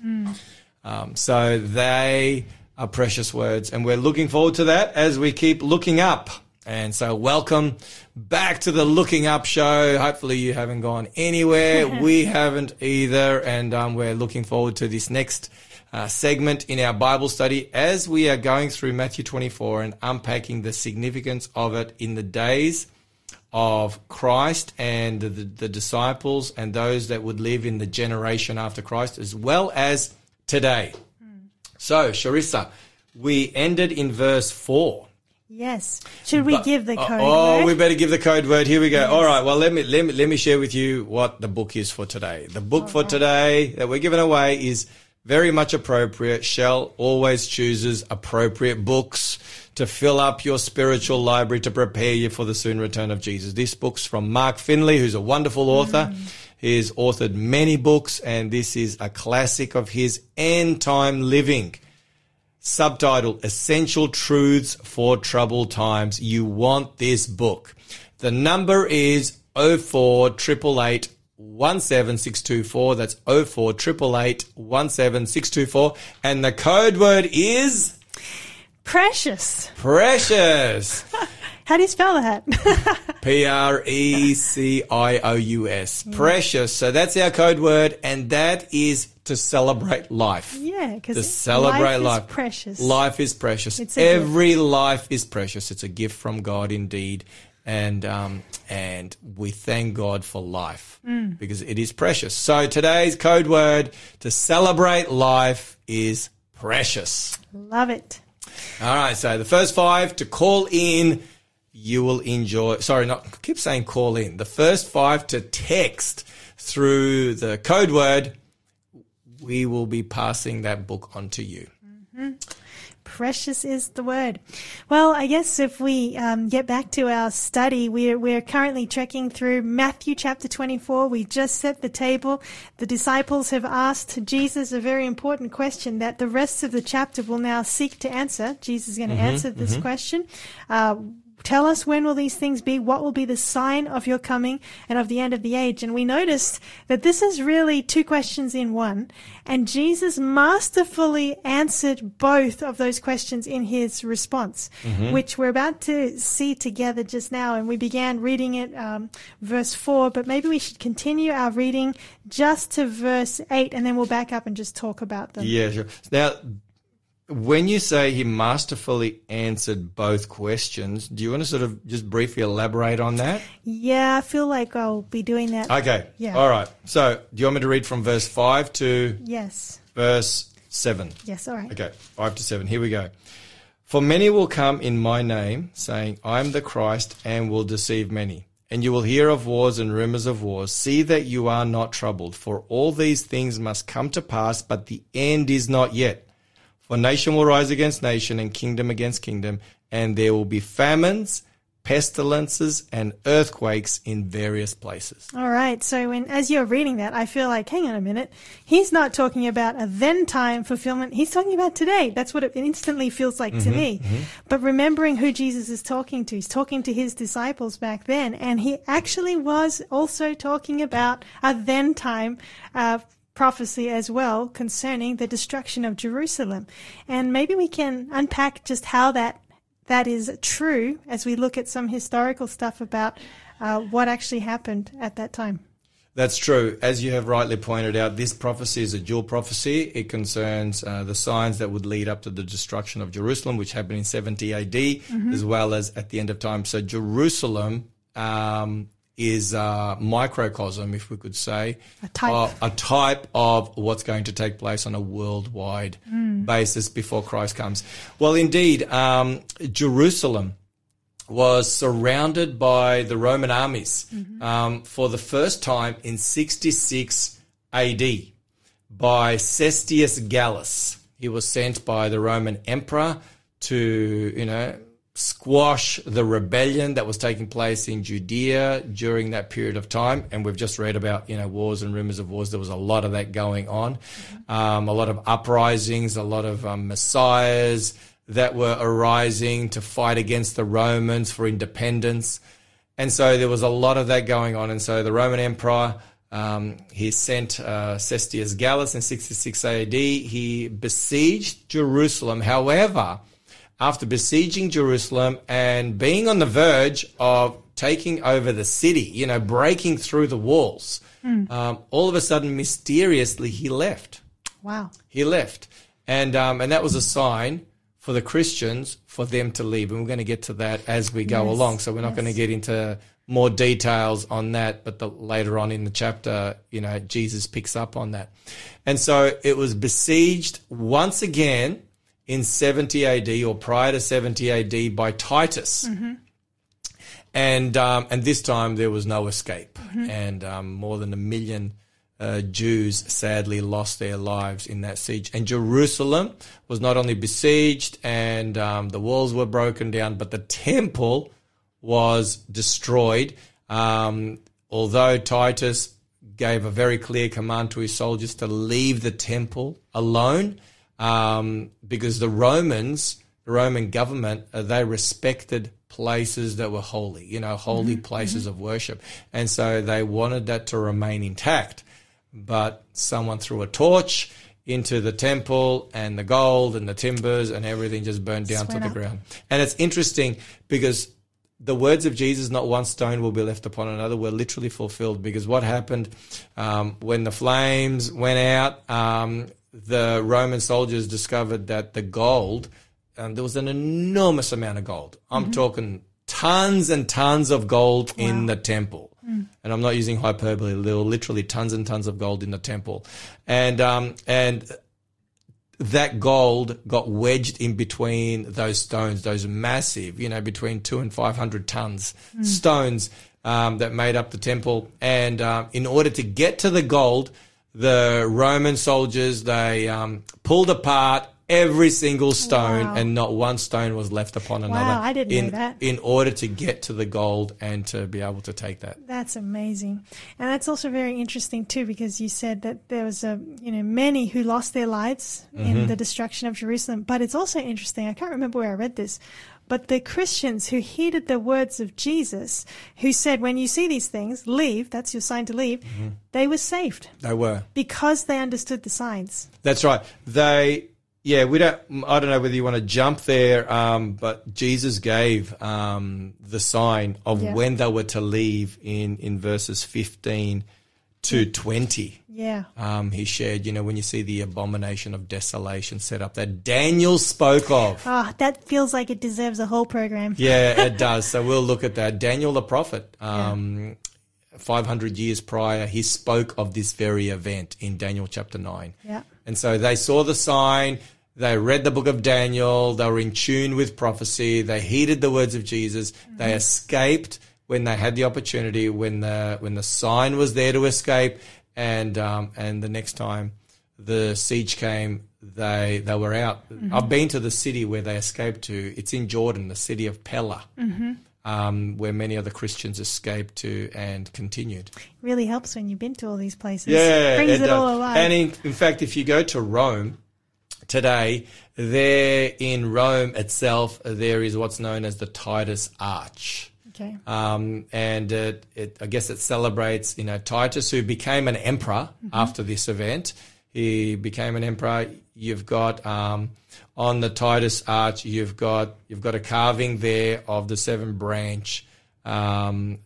Um, so they are precious words, and we're looking forward to that as we keep looking up. And so, welcome back to the Looking Up Show. Hopefully, you haven't gone anywhere. we haven't either, and um, we're looking forward to this next uh, segment in our Bible study as we are going through Matthew 24 and unpacking the significance of it in the days of Christ and the, the disciples and those that would live in the generation after Christ, as well as today. So, Sharissa, we ended in verse 4. Yes. Should we give the uh, code? Oh, word? we better give the code word. Here we go. All right. Well, let me let me let me share with you what the book is for today. The book for today that we're giving away is very much appropriate. Shell always chooses appropriate books to fill up your spiritual library to prepare you for the soon return of Jesus. This book's from Mark Finley, who's a wonderful mm. author. He's authored many books, and this is a classic of his end time living subtitle Essential Truths for Troubled Times. You want this book. The number is 04888 17624. That's 04888 17624. And the code word is Precious. precious. How do you spell that? P R E C I O U S. Precious. So that's our code word, and that is to celebrate life. yeah, because to celebrate life. life. Precious. Life is precious. A gift. Every life is precious. It's a gift from God indeed. And um, and we thank God for life Mm. because it is precious. So today's code word to celebrate life is precious. Love it. All right. So the first five to call in, you will enjoy. Sorry, not I keep saying call in. The first five to text through the code word. We will be passing that book on to you. Mm-hmm. Precious is the word. Well, I guess if we um, get back to our study, we're we're currently trekking through Matthew chapter 24. We just set the table. The disciples have asked Jesus a very important question that the rest of the chapter will now seek to answer. Jesus is going to answer this question. Uh, Tell us when will these things be? What will be the sign of your coming and of the end of the age? And we noticed that this is really two questions in one. And Jesus masterfully answered both of those questions in his response, which we're about to see together just now. And we began reading it, um, verse four, but maybe we should continue our reading just to verse eight and then we'll back up and just talk about them. Yeah, sure. Now, when you say he masterfully answered both questions, do you want to sort of just briefly elaborate on that? Yeah, I feel like I'll be doing that. Okay. Yeah. All right. So, do you want me to read from verse 5 to yes. verse 7? Yes. All right. Okay, 5 to 7. Here we go. For many will come in my name, saying, I am the Christ, and will deceive many. And you will hear of wars and rumors of wars. See that you are not troubled, for all these things must come to pass, but the end is not yet. For nation will rise against nation, and kingdom against kingdom, and there will be famines, pestilences, and earthquakes in various places. All right. So when, as you're reading that, I feel like, hang on a minute. He's not talking about a then time fulfillment. He's talking about today. That's what it instantly feels like to me. But remembering who Jesus is talking to, he's talking to his disciples back then. And he actually was also talking about a then time, uh, prophecy as well concerning the destruction of Jerusalem. And maybe we can unpack just how that that is true as we look at some historical stuff about uh, what actually happened at that time. That's true. As you have rightly pointed out, this prophecy is a dual prophecy. It concerns uh, the signs that would lead up to the destruction of Jerusalem, which happened in 70 AD, as well as at the end of time. So Jerusalem um, is a microcosm, if we could say, A type. uh, a type of what's going to take place on a worldwide basis before Christ comes. Well, indeed, um, Jerusalem was surrounded by the Roman armies um, for the first time in 66 AD by Cestius Gallus. He was sent by the Roman emperor to, you know, squash the rebellion that was taking place in Judea during that period of time. And we've just read about, you know, wars and rumors of wars. There was a lot of that going on. Um, a lot of uprisings, a lot of um, messiahs that were arising to fight against the Romans for independence. And so there was a lot of that going on. And so the Roman Emperor, um, he sent uh, Cestius Gallus in 66 AD. He besieged Jerusalem. However, after besieging Jerusalem and being on the verge of taking over the city, you know, breaking through the walls, um, all of a sudden, mysteriously, he left. Wow. He left. And, um, and that was a sign for the Christians for them to leave. And we're going to get to that as we go Yes, along. So we're not yes. going to get into more details on that, but the, later on in the chapter, you know, Jesus picks up on that. And so it was besieged once again in 70 AD or prior to 70 AD by Titus. And, um, and this time there was no escape. And um, more than a million uh, Jews sadly lost their lives in that siege. And Jerusalem was not only besieged and um, the walls were broken down, but the temple was destroyed. Um, although Titus gave a very clear command to his soldiers to leave the temple alone, um, because the Romans, the Roman government, uh, they respected places that were holy, you know, holy places of worship. And so they wanted that to remain intact. But someone threw a torch into the temple and the gold and the timbers and everything just burned down to went the up. ground. And it's interesting because the words of Jesus, not one stone will be left upon another, were literally fulfilled. Because what happened um, when the flames went out, um, the Roman soldiers discovered that the gold, um, there was an enormous amount of gold. I'm talking tons and tons of gold in the temple. And I'm not using hyperbole. There were literally tons and tons of gold in the temple, and um, and that gold got wedged in between those stones, those massive, you know, between two and 500 tons stones um, that made up the temple. And um, in order to get to the gold, the Roman soldiers, they um, pulled apart every single stone Wow. and not one stone was left upon another. I didn't know in, that. In order to get to the gold and to be able to take that. That's amazing. And that's also very interesting too because you said that there was a, you know, many who lost their lives Mm-hmm. in the destruction of Jerusalem. But it's also interesting. I can't remember where I read this, but the Christians who heeded the words of Jesus, who said, when you see these things, leave, that's your sign to leave, Mm-hmm. they were saved They were. because they understood the signs. That's right. They, yeah, we don't. I don't know whether you want to jump there, um, but Jesus gave um, the sign of Yeah. when they were to leave in in verses fifteen to twenty. Yeah. Um, he shared, you know, when you see the abomination of desolation set up that Daniel spoke of. Ah, that feels like it deserves a whole program. Yeah, it does. So we'll look at that. Daniel the prophet, um, 500 years prior, he spoke of this very event in Daniel chapter 9. Yeah. And so they saw the sign, they read the book of Daniel, they were in tune with prophecy, they heeded the words of Jesus, they escaped when they had the opportunity, when the when the sign was there to escape, and um, and the next time the siege came, they they were out. I've been to the city where they escaped to. It's in Jordan, the city of Pella, um, where many of the Christians escaped to and continued. Really helps when you've been to all these places. Yeah, Brings it, does. all alive. And in, in fact, if you go to Rome today, there in Rome itself, there is what's known as the Titus Arch. Okay. Um, and it, it, I guess it celebrates, you know, Titus, who became an emperor after this event. He became an emperor. You've got um, on the Titus Arch, you've got you've got a carving there of the seven branch um,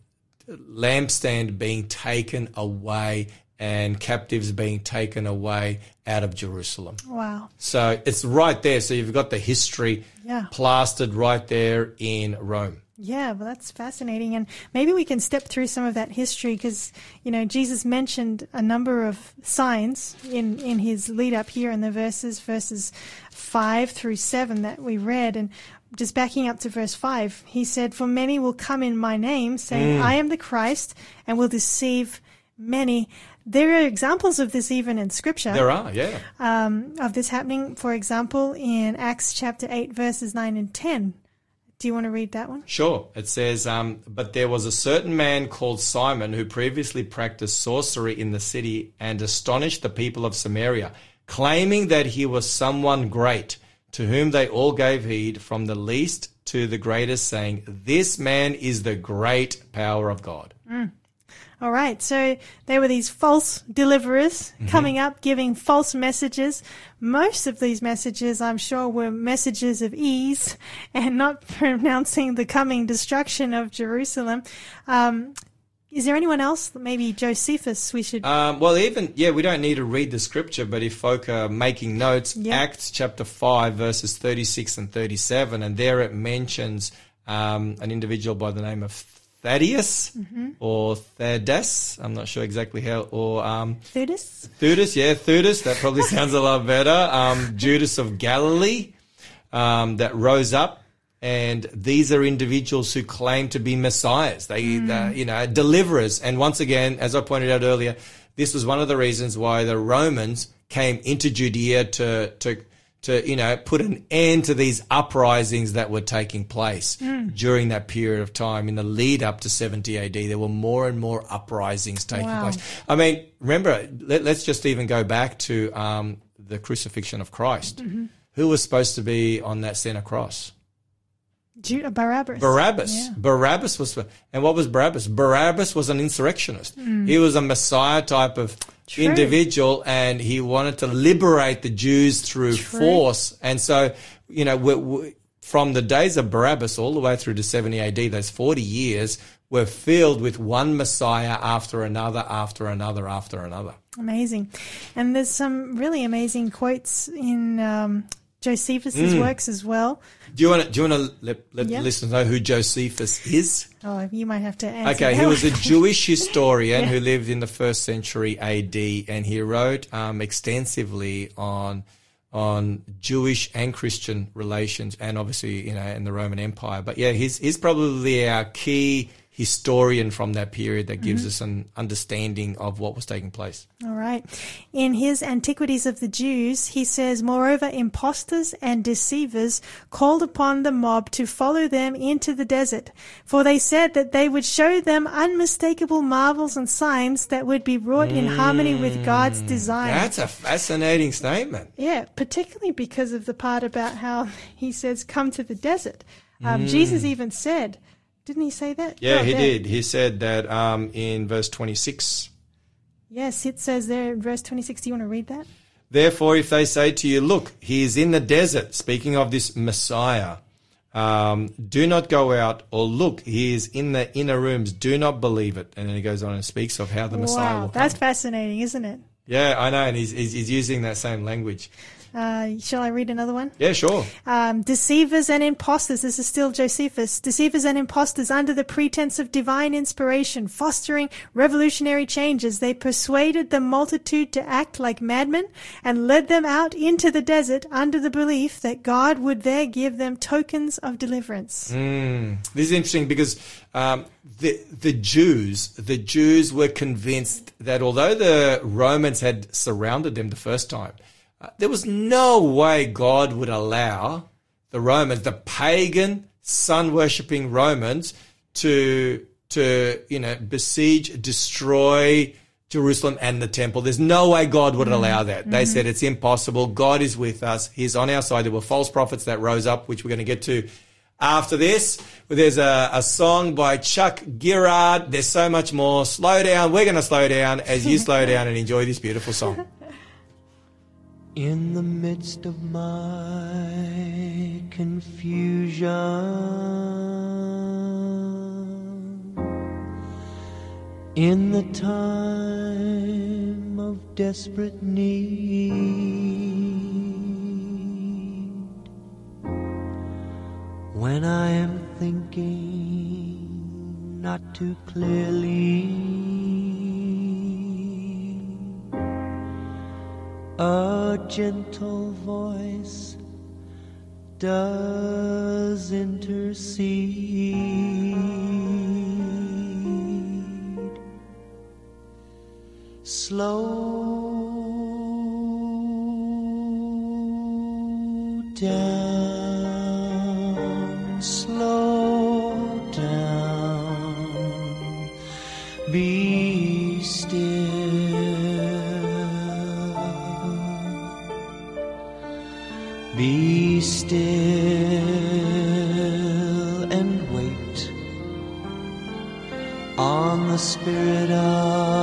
lampstand being taken away and captives being taken away out of Jerusalem. Wow. So it's right there. So you've got the history Yeah. plastered right there in Rome. Yeah, well, that's fascinating. And maybe we can step through some of that history because, you know, Jesus mentioned a number of signs in, in his lead up here in the verses, verses 5 through 7 that we read. And just backing up to verse 5, he said, For many will come in my name, saying, I am the Christ, and will deceive many. There are examples of this even in scripture There are, yeah. um, of this happening. For example, in Acts chapter 8, verses 9 and 10, Do you want to read that one? Sure. It says, um, but there was a certain man called Simon who previously practiced sorcery in the city and astonished the people of Samaria, claiming that he was someone great, to whom they all gave heed, from the least to the greatest, saying, This man is the great power of God. All right. So there were these false deliverers Mm-hmm. coming up giving false messages. Most of these messages, I'm sure, were messages of ease and not pronouncing the coming destruction of Jerusalem. Um, is there anyone else? Maybe Josephus we should. Um, well, even, yeah, we don't need to read the scripture, but if folk are making notes, Yeah. Acts chapter 5, verses 36 and 37, and there it mentions um, an individual by the name of Thaddeus Mm-hmm. or Thaddeus. I'm not sure exactly how, or um, Theudas? Theudas, yeah, Theudas. That probably sounds a lot better. Um, Judas of Galilee um, that rose up. And these are individuals who claim to be messiahs. They, they, you know, deliverers. And once again, as I pointed out earlier, this was one of the reasons why the Romans came into Judea to, to, to, you know, put an end to these uprisings that were taking place during that period of time. In the lead up to 70 AD, there were more and more uprisings taking Wow. place. I mean, remember, let, us just even go back to um, the crucifixion of Christ. Who was supposed to be on that center cross? Judah, Barabbas. Barabbas. Yeah. Barabbas was, and what was Barabbas? Barabbas was an insurrectionist. He was a Messiah type of. True. individual, and he wanted to liberate the Jews through True. force. And so, you know, we we from the days of Barabbas all the way through to 70 AD, those 40 years were filled with one Messiah after another, after another, after another. Amazing. And there's some really amazing quotes in um, Josephus's Mm. works as well. Do you want to, do you want to let, let Yeah. the listeners know who Josephus is? Oh, you might have to answer. Okay, he was a. Jewish historian Yeah. who lived in the first century AD, and he wrote um, extensively on on Jewish and Christian relations, and obviously you know in the Roman Empire. But yeah, he's he's probably our key historian from that period that gives Mm-hmm. us an understanding of what was taking place. All right. In his Antiquities of the Jews, he says, Moreover, impostors and deceivers called upon the mob to follow them into the desert, for they said that they would show them unmistakable marvels and signs that would be wrought in harmony with God's design. That's a fascinating statement. Yeah, particularly because of the part about how he says, Come to the desert. Um, Jesus even said, didn't he say that? Yeah, Oh, he there. did. He said that um, in verse twenty six. Yes, it says there in verse 26. Do you want to read that? Therefore, if they say to you, Look, he is in the desert, speaking of this Messiah, um, do not go out, or look, he is in the inner rooms, do not believe it. And then he goes on and speaks of how the Messiah wow, will that's come. fascinating, isn't it? Yeah, I know, and he's, he's, he's using that same language. Uh, shall I read another one? Yeah, sure. Um, deceivers and impostors. This is still Josephus. Deceivers and impostors, under the pretense of divine inspiration, fostering revolutionary changes, they persuaded the multitude to act like madmen and led them out into the desert under the belief that God would there give them tokens of deliverance. Mm. This is interesting because um, the the Jews the Jews were convinced that although the Romans had surrounded them the first time, uh, there was no way God would allow the Romans, the pagan sun worshipping Romans, to to you know besiege, destroy. Jerusalem and the temple. There's no way God would allow that. They said it's impossible. God is with us. He's on our side. There were false prophets that rose up, which we're going to get to after this, there's a, a song by Chuck Girard. There's so much more. Slow down. We're going to slow down as you slow down and enjoy this beautiful song. In the midst of my confusion, in the time of desperate need, when I am thinking not too clearly. A gentle voice does intercede. Slow the Spirit of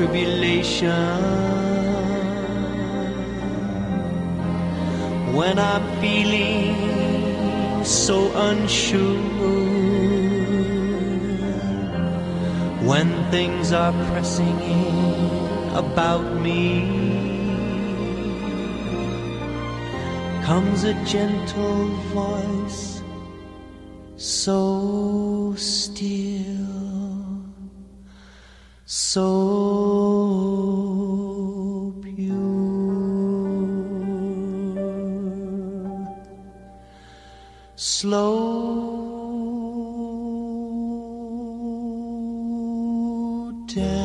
tribulation, when I'm feeling so unsure, when things are pressing in about me, comes a gentle voice, so still, so pure. Slow down,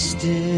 be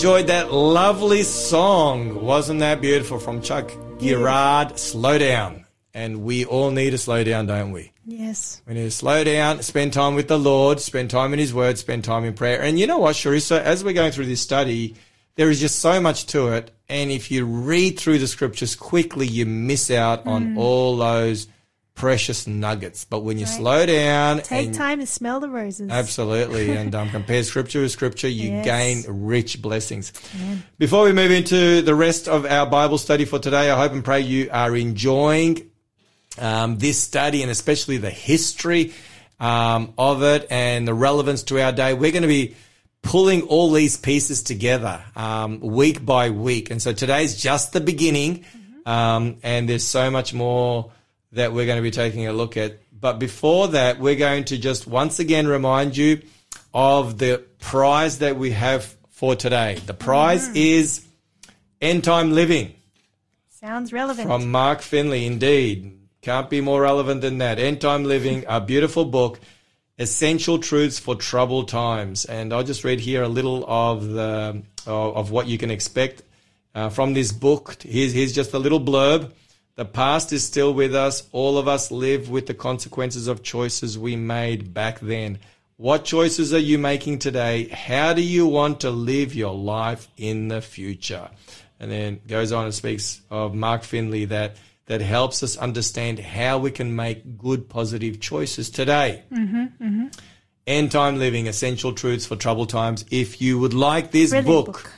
enjoyed that lovely song. Wasn't that beautiful from Chuck Girard? Slow down. And we all need to slow down, don't we? Yes. We need to slow down, spend time with the Lord, spend time in His Word, spend time in prayer. And you know what, Sharissa, as we're going through this study, there is just so much to it. And if you read through the scriptures quickly, you miss out on mm. all those precious nuggets. But when you Right. slow down Take and time to smell the roses. Absolutely. And um, compare scripture with scripture, you Yes. gain rich blessings. Before we move into the rest of our Bible study for today, I hope and pray you are enjoying um, this study and especially the history um, of it and the relevance to our day. We're going to be pulling all these pieces together um, week by week. And so today's just the beginning. Um, and there's so much more that we're going to be taking a look at. But before that, we're going to just once again remind you of the prize that we have for today. The prize is End Time Living Sounds relevant. from Mark Finley. Indeed. Can't be more relevant than that. End Time Living, a beautiful book, Essential Truths for Troubled Times. And I'll just read here a little of the of of what you can expect uh, from this book. Here's, here's just a little blurb. The past is still with us. All of us live with the consequences of choices we made back then. What choices are you making today? How do you want to live your life in the future? And then goes on and speaks of Mark Finley that that helps us understand how we can make good, positive choices today. Mm-hmm, mm-hmm. End time living, essential truths for troubled times. If you would like this book, book.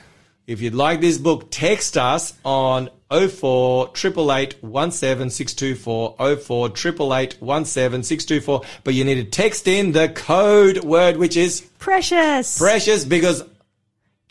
if you'd like this book, text us on 04 624 04 624 But you need to text in the code word, which is Precious. precious because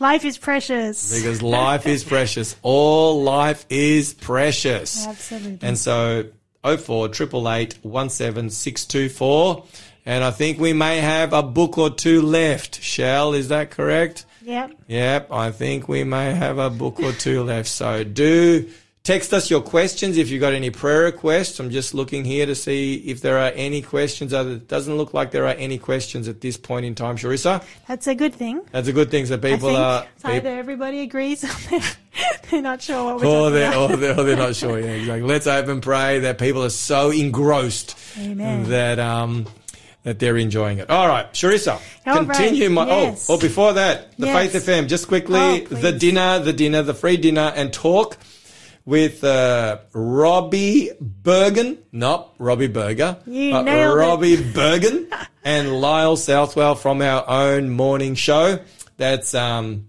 Life is precious. because life is precious. All life is precious. Absolutely. And so 04 888 17624. And I think we may have a book or two left. Shell, is that correct? Yep. Yep, I think we may have a book or two left. So do text us your questions if you've got any prayer requests. I'm just looking here to see if there are any questions. It doesn't look like there are any questions at this point in time, Sharissa. That's a good thing. That's a good thing. So people are. it's either everybody agrees or they're, they're not sure what we're Or talking they're, or, they're, or they're not sure. Yeah, exactly. Let's hope and pray that people are so engrossed Amen. that um that they're enjoying it. All right, Sharissa, All continue right, my. yes. Oh, oh, before that, the Yes. Faith FM. Just quickly, Oh, the dinner, the dinner, the free dinner, and talk with uh, Robbie Bergen. No, Robbie Berger. You but nailed it. Robbie Bergen and Lyle Southwell from our own morning show. That's um.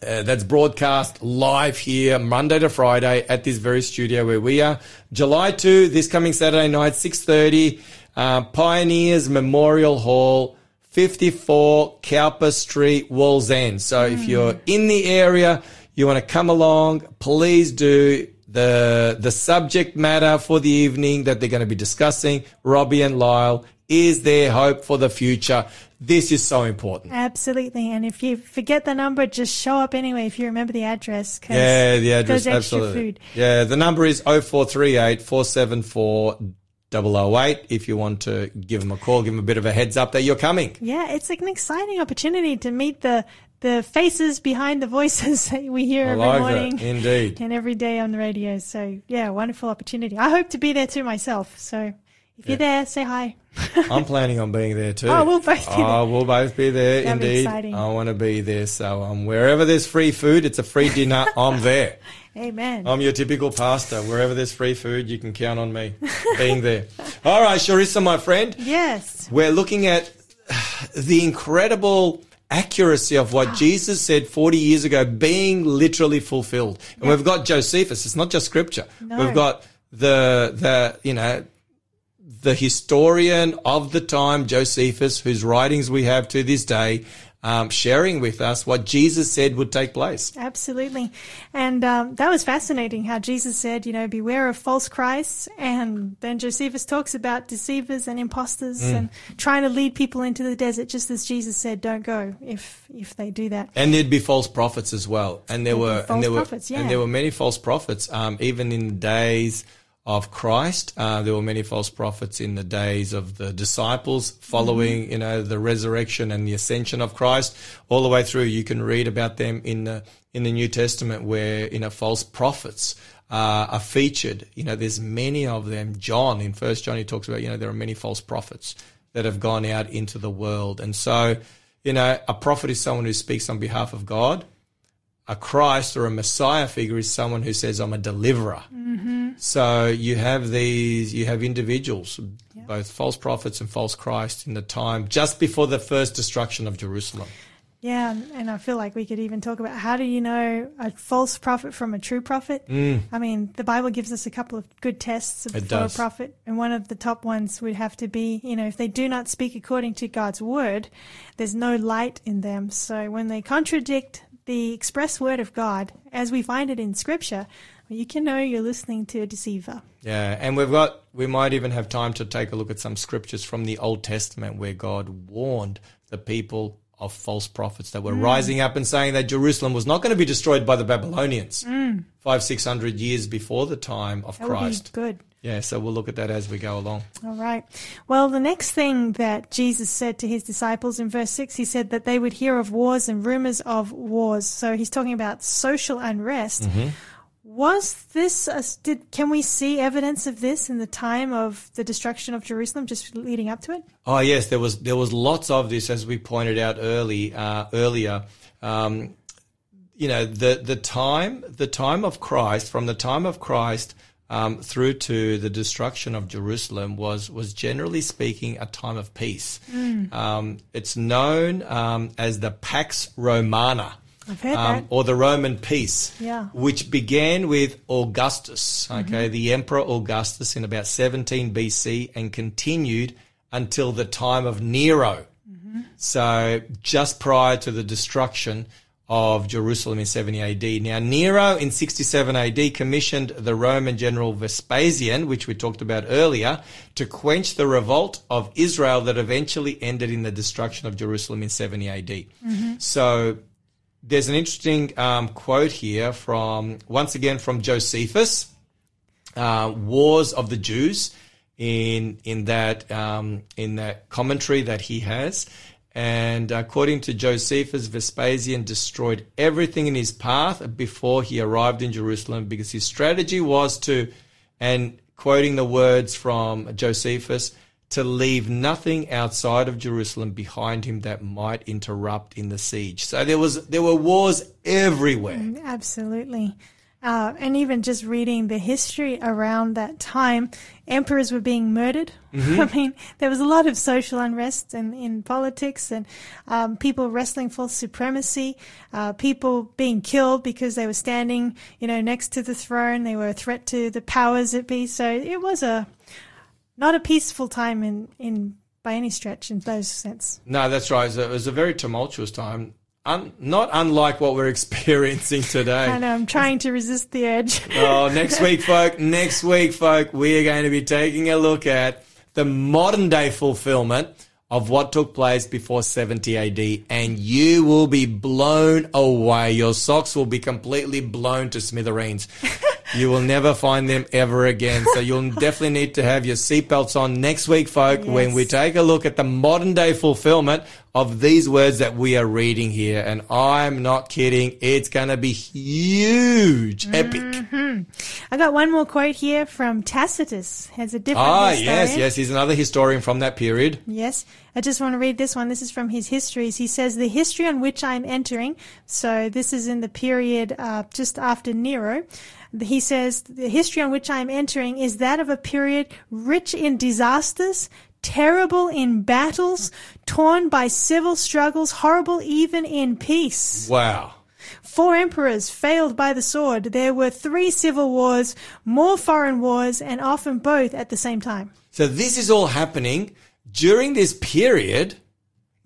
Uh, that's broadcast live here Monday to Friday at this very studio where we are. July 2, this coming Saturday night, 6.30, uh, Pioneers Memorial Hall, 54 Cowper Street, Wallsend. So if you're in the area, you want to come along, please do. The, the subject matter for the evening that they're going to be discussing, Robbie and Lyle, is there hope for the future? This is so important. Absolutely. And if you forget the number, just show up anyway if you remember the address. 'cause Yeah, the address, absolutely. food. Yeah, the number is 0438 474 008 if you want to give them a call, give them a bit of a heads up that you're coming. Yeah, it's like an exciting opportunity to meet the the faces behind the voices that we hear every morning that. Indeed. and every day on the radio. So yeah, wonderful opportunity. I hope to be there too myself. So if you're there, say hi. I'm planning on being there too. Oh, we'll both be Oh, we'll both be there. That'd be indeed. exciting. I want to be there. So um, wherever there's free food, it's a free dinner. I'm there. Amen. I'm your typical pastor. Wherever there's free food, you can count on me being there. All right, Sharissa, my friend. yes. we're looking at the incredible accuracy of what ah. Jesus said 40 years ago being literally fulfilled. And we've got Josephus. It's not just scripture. No. We've got the, the, you know, the historian of the time, Josephus, whose writings we have to this day, um, sharing with us what Jesus said would take place. Absolutely. And um, that was fascinating how Jesus said, you know, beware of false Christs. And then Josephus talks about deceivers and imposters Mm. and trying to lead people into the desert, just as Jesus said, don't go if if they do that. And there'd be false prophets as well. And there There'd were and there prophets, were yeah. and there were many false prophets. Um, even in the days of Christ, uh, there were many false prophets in the days of the disciples following, Mm-hmm. you know, the resurrection and the ascension of Christ. All the way through, you can read about them in the in the New Testament, where you know false prophets. Uh, are featured. You know, there's many of them. John in First John, he talks about. You know, there are many false prophets that have gone out into the world, and so you know, a prophet is someone who speaks on behalf of God. A Christ or a Messiah figure is someone who says, I'm a deliverer. Mm-hmm. So you have these, you have individuals, both false prophets and false Christ in the time just before the first destruction of Jerusalem. Yeah, and- I feel like we could even talk about how do you know a false prophet from a true prophet? I mean, the Bible gives us a couple of good tests of, Mm. A prophet, and one of the top ones would have to be, you know, if they do not speak according to God's word, there's no light in them. So when they contradict the express word of God, as we find it in Scripture, you can know you're listening to a deceiver. Yeah, and we've got, we might even have time to take a look at some scriptures from the Old Testament where God warned the people of false prophets that were Mm. rising up and saying that Jerusalem was not going to be destroyed by the Babylonians five, six hundred years before the time of Mm. That Christ. good. Yeah, so we'll look at that as we go along. All right. Well, the next thing that Jesus said to his disciples in verse 6, he said that they would hear of wars and rumors of wars. So he's talking about social unrest. Mm-hmm. Was this, a, did, can we see evidence of this in the time of the destruction of Jerusalem, just leading up to it? Oh yes, there was there was lots of this as we pointed out early uh, earlier. Um, you know the the time the time of Christ from the time of Christ um, through to the destruction of Jerusalem was was generally speaking a time of peace. Um, it's known um, as the Pax Romana. Um, or the Roman peace, Yeah. which began with Augustus, okay, the Emperor Augustus in about 17 BC and continued until the time of Nero. So just prior to the destruction of Jerusalem in 70 AD. Now, Nero in 67 AD commissioned the Roman general Vespasian, which we talked about earlier, to quench the revolt of Israel that eventually ended in the destruction of Jerusalem in 70 AD. So, there's an interesting um, quote here from, once again, from Josephus, uh, Wars of the Jews, in in that um, in that commentary that he has. And according to Josephus, Vespasian destroyed everything in his path before he arrived in Jerusalem because his strategy was to, and quoting the words from Josephus, to leave nothing outside of Jerusalem behind him that might interrupt in the siege. So there was there were wars everywhere. Mm, absolutely. Uh, and even just reading the history around that time, emperors were being murdered. I mean, there was a lot of social unrest in, in politics and um, people wrestling for supremacy, uh, people being killed because they were standing, you know, next to the throne. They were a threat to the powers that be. So it was a not a peaceful time in, in by any stretch in those sense. No, that's right. It was a, it was a very tumultuous time. Un, not unlike what we're experiencing today. I know I'm trying to resist the urge. Oh, next week, folk. Next week, folk, we are going to be taking a look at the modern day fulfillment of what took place before 70 AD, and you will be blown away. Your socks will be completely blown to smithereens. You will never find them ever again. So you'll definitely need to have your seatbelts on next week, folk, when we take a look at the modern day fulfillment of these words that we are reading here. And I'm not kidding. It's going to be huge, epic. I got one more quote here from Tacitus. Has a different Ah, historian. yes, yes. He's another historian from that period. Yes. I just want to read this one. This is from his histories. He says, The history on which I'm entering, so this is in the period uh, just after Nero. He says, The history on which I'm entering is that of a period rich in disasters, terrible in battles, torn by civil struggles, horrible even in peace. Wow. Four emperors failed by the sword. There were three civil wars, more foreign wars, and often both at the same time. So this is all happening during this period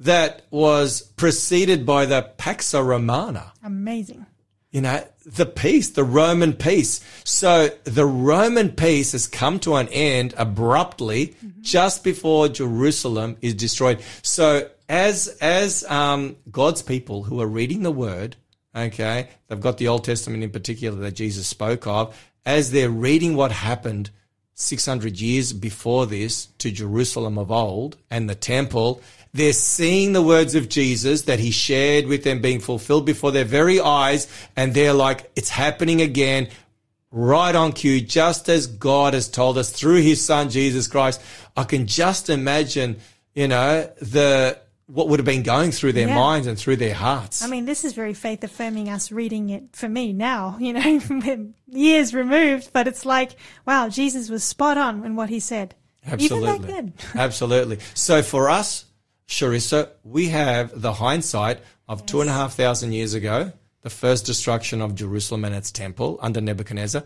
that was preceded by the Pax Romana. Amazing. You know, the peace, the Roman peace. So the Roman peace has come to an end abruptly just before Jerusalem is destroyed. So as, as, um, God's people who are reading the word, okay, they've got the Old Testament in particular that Jesus spoke of, as they're reading what happened 600 years before this to Jerusalem of old and the temple, they're seeing the words of Jesus that he shared with them being fulfilled before their very eyes. And they're like, it's happening again, right on cue, just as God has told us through his son, Jesus Christ. I can just imagine, you know, the, what would have been going through their Yeah. minds and through their hearts. I mean, this is very faith affirming us reading it for me now, you know, years removed, but it's like, wow, Jesus was spot on in what he said. Then. Absolutely. So for us, Sharissa, we have the hindsight of two and a half thousand years ago, the first destruction of Jerusalem and its temple under Nebuchadnezzar.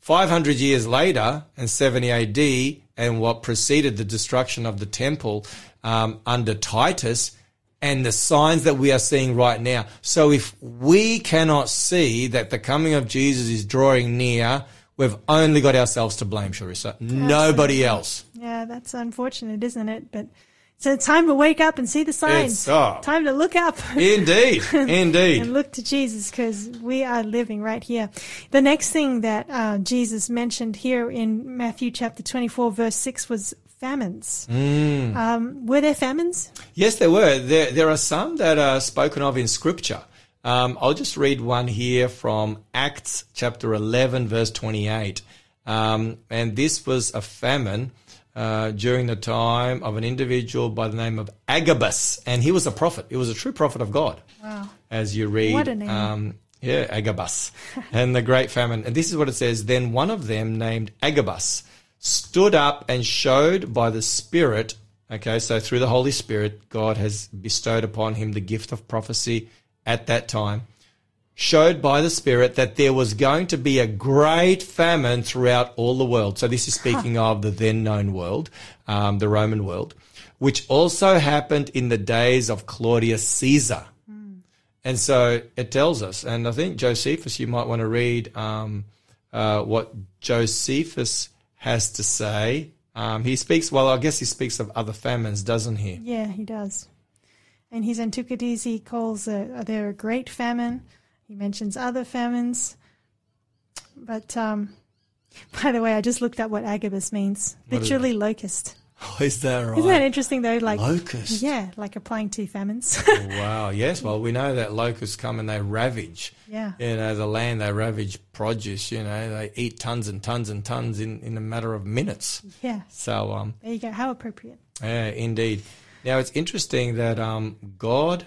500 years later, in 70 AD, and what preceded the destruction of the temple um, under Titus, and the signs that we are seeing right now. So if we cannot see that the coming of Jesus is drawing near, we've only got ourselves to blame, Sharissa. Nobody else. Yeah, that's unfortunate, isn't it? But so it's time to wake up and see the signs. Time to look up. Indeed, indeed. and look to Jesus because we are living right here. The next thing that uh, Jesus mentioned here in Matthew chapter 24, verse 6 was famines. Mm. Um, were there famines? Yes, there were. There, there are some that are spoken of in Scripture. Um, I'll just read one here from Acts chapter 11, verse 28. Um, and this was a famine uh, during the time of an individual by the name of Agabus. And he was a prophet. He was a true prophet of God. Wow. As you read. What a name. Um, yeah, Agabus. and the great famine. And this is what it says. Then one of them named Agabus stood up and showed by the Spirit, okay, so through the Holy Spirit, God has bestowed upon him the gift of prophecy at that time, showed by the Spirit that there was going to be a great famine throughout all the world. So this is speaking of the then known world, um, the Roman world, which also happened in the days of Claudius Caesar. And so it tells us, and I think Josephus, you might want to read um, uh, what Josephus has to say. Um, he speaks, well, I guess he speaks of other famines, doesn't he? Yeah, he does. In his Antiquities, he calls a, there a great famine. He mentions other famines. But, um, by the way, I just looked up what Agabus means. What Literally locust. Oh, is that right? Isn't that interesting though? Like Locust. Yeah, like applying to famines. wow. Yes. Well, we know that locusts come and they ravage. yeah. You know, the land they ravage produce. You know, they eat tons and tons and tons in in a matter of minutes. Yeah. So, um, There you go. How appropriate. yeah, indeed. Now it's interesting that um, God,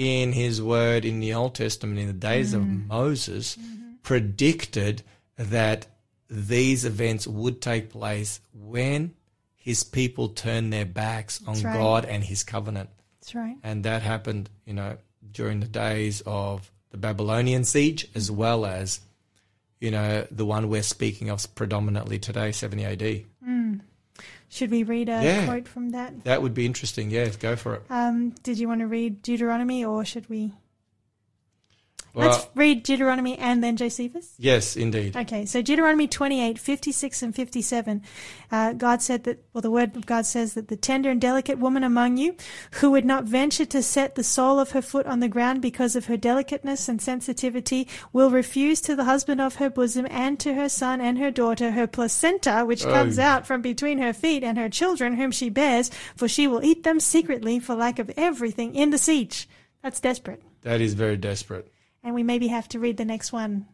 in His Word in the Old Testament, in the days of mm. Moses, mm-hmm. predicted that these events would take place when His people turned their backs on right. God and His covenant. That's right. and that happened, you know, during the days of the Babylonian siege, as well as, you know, the one we're speaking of predominantly today, 70 AD. Should we read a Yeah. quote from that? That would be interesting. Yeah, go for it. Um, did you want to read Deuteronomy or should we? Well, Let's read Deuteronomy and then Josephus. yes, indeed. Okay, so Deuteronomy 28, 56 and 57, uh, God said that, well, the word of God says that the tender and delicate woman among you, who would not venture to set the sole of her foot on the ground because of her delicateness and sensitivity, will refuse to the husband of her bosom and to her son and her daughter her placenta, which Oh. comes out from between her feet and her children whom she bears, for she will eat them secretly for lack of everything in the siege. That's desperate. That is very desperate. And we maybe have to read the next one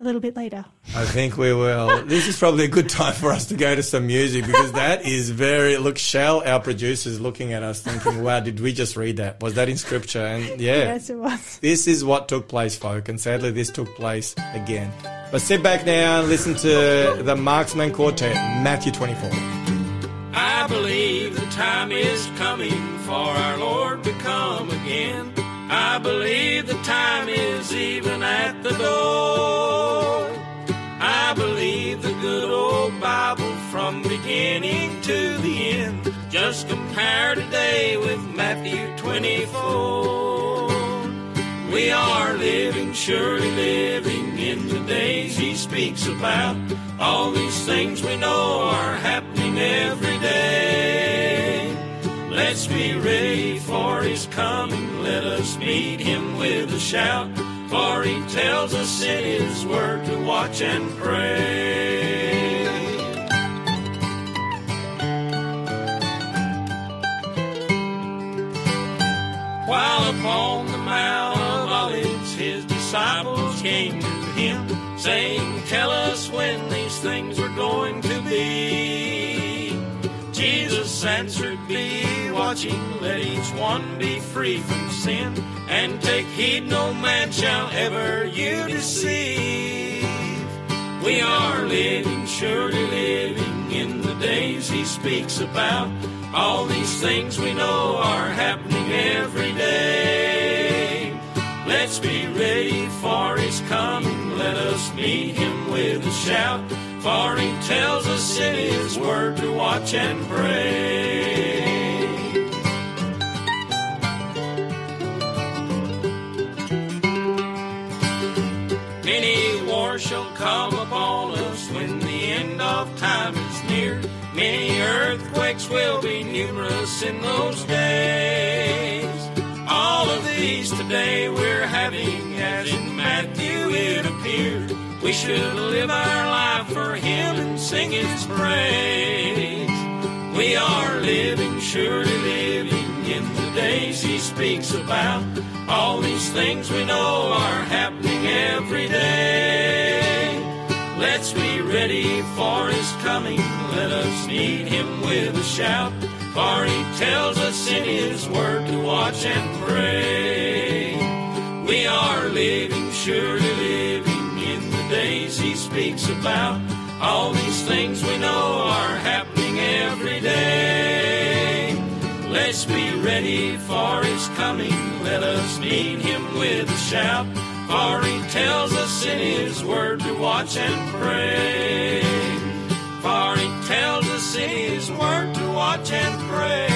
a little bit later. I think we will. This is probably a good time for us to go to some music because that is very. Look, Shell, our producer, is looking at us thinking, wow, did we just read that? Was that in scripture? And yeah. Yes, it was. This is what took place, folk, and sadly, this took place again. But sit back now and listen to the Marksmen Quartet, Matthew 24. I believe the time is coming for our Lord to come again. I believe the time is even at the door. I believe the good old Bible from beginning to the end. Just compare today with Matthew 24. We are living, surely living in the days he speaks about. All these things we know are happening every day. Let's be ready for his coming. Let us meet him with a shout. For he tells us in his word to watch and pray. Watching, let each one be free from sin, and take heed no man shall ever you deceive. We are living, surely living in the days he speaks about. All these things we know are happening every day. Let's be ready for his coming. Let us meet him with a shout. For he tells us in his word to watch and pray. Shall come upon us when the end of time is near. Many earthquakes will be numerous in those days. All of these today we're having, as in Matthew it appeared. We should live our life for Him and sing His praise. We are living, surely living in the He speaks about. All these things we know are happening every day. Let's be ready for His coming. Let us meet Him with a shout. For He tells us in His word to watch and pray. We are living, surely living in the days He speaks about. All these things we know are happening every day. Let's be ready for his coming. Let us meet him with a shout. For he tells us in his word to watch and pray. For he tells us in his word to watch and pray.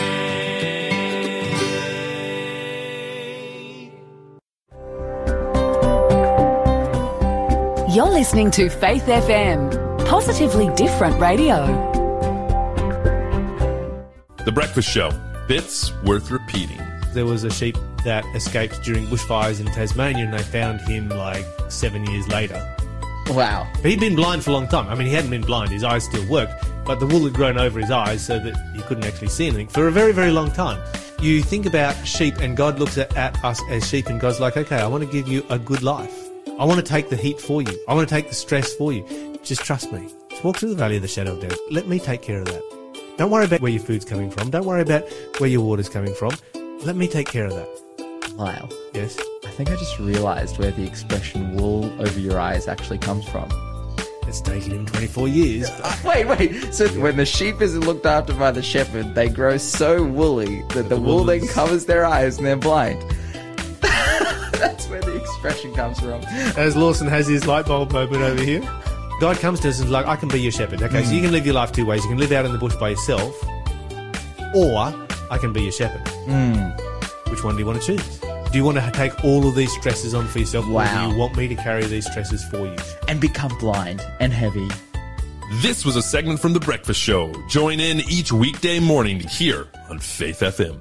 You're listening to Faith FM, positively different radio. The Breakfast Show Bits worth repeating. There was a sheep that escaped during bushfires in Tasmania, and they found him like seven years later. Wow. But he'd been blind for a long time. I mean, he hadn't been blind; his eyes still worked, but the wool had grown over his eyes so that he couldn't actually see anything for a very, very long time. You think about sheep, and God looks at, at us as sheep, and God's like, "Okay, I want to give you a good life. I want to take the heat for you. I want to take the stress for you. Just trust me. Just walk through the valley of the shadow of death. Let me take care of that." Don't worry about where your food's coming from. Don't worry about where your water's coming from. Let me take care of that. Lyle, Yes. I think I just realised where the expression wool over your eyes actually comes from. It's taken him 24 years. Wait, wait. So when the sheep isn't looked after by the shepherd, they grow so woolly that the wool then covers their eyes and they're blind. That's where the expression comes from. As Lawson has his light bulb moment over here. God comes to us and is like, I can be your shepherd. Okay, so you can live your life two ways. You can live out in the bush by yourself, or I can be your shepherd. Hmm. Which one do you want to choose? Do you want to take all of these stresses on for yourself, or Wow. do you want me to carry these stresses for you? And become blind and heavy. This was a segment from The Breakfast Show. Join in each weekday morning here on Faith FM.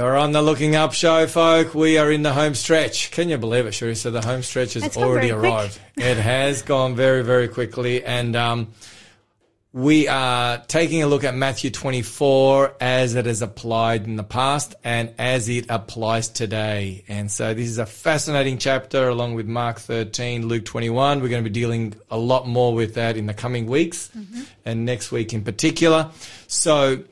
You're on the Looking Up show, folk. We are in the home stretch. Can you believe it, Sherry? So The home stretch has It's already arrived. it has gone very, very quickly. And um, we are taking a look at Matthew 24 as it is applied in the past and as it applies today. And so this is a fascinating chapter along with Mark 13, Luke 21. We're going to be dealing a lot more with that in the coming weeks and next week in particular. So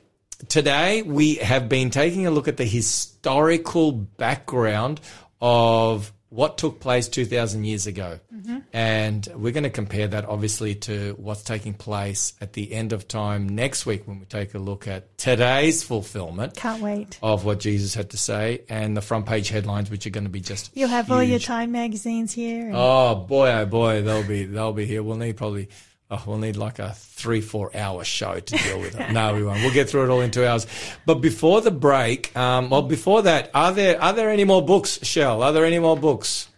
today we have been taking a look at the historical background of what took place 2000 years ago. Mm-hmm. And we're going to compare that obviously to what's taking place at the end of time next week when we take a look at today's fulfillment Can't wait. of what Jesus had to say and the front page headlines, which are going to be just You'll have all your. Time magazines here. and- Oh boy, oh boy, they'll be they'll be here. We'll need probably oh, we'll need like a three four hour show to deal with it. no, we won't. We'll get through it all in two hours. But before the break, um, well, before that, are there are there any more books, Shell? Are there any more books,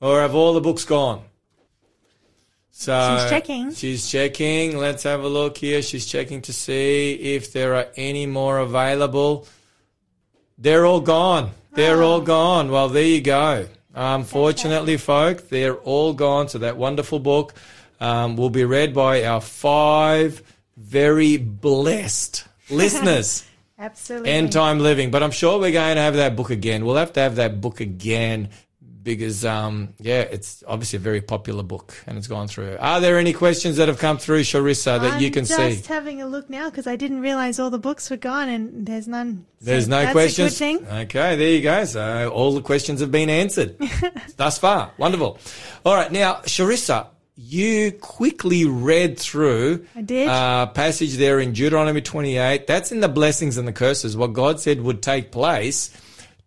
or have all the books gone? So She's checking. She's checking. Let's have a look here. She's checking to see if there are any more available. They're all gone. They're all gone. Well, there you go. Unfortunately, folk, they're all gone. So that wonderful book um, will be read by our five very blessed listeners. Absolutely. End time living. But I'm sure we're going to have that book again. We'll have to have that book again because, um, yeah, it's obviously a very popular book and it's gone through. Are there any questions that have come through, Sharissa, that I'm you can see? just having a look now because I didn't realize all the books were gone and there's none. So There's no that's questions. A good thing. Okay, there you go. So all the questions have been answered thus far. Wonderful. All right, now Sharissa, you quickly read through I did. uh, passage there in Deuteronomy 28. That's in the blessings and the curses. What God said would take place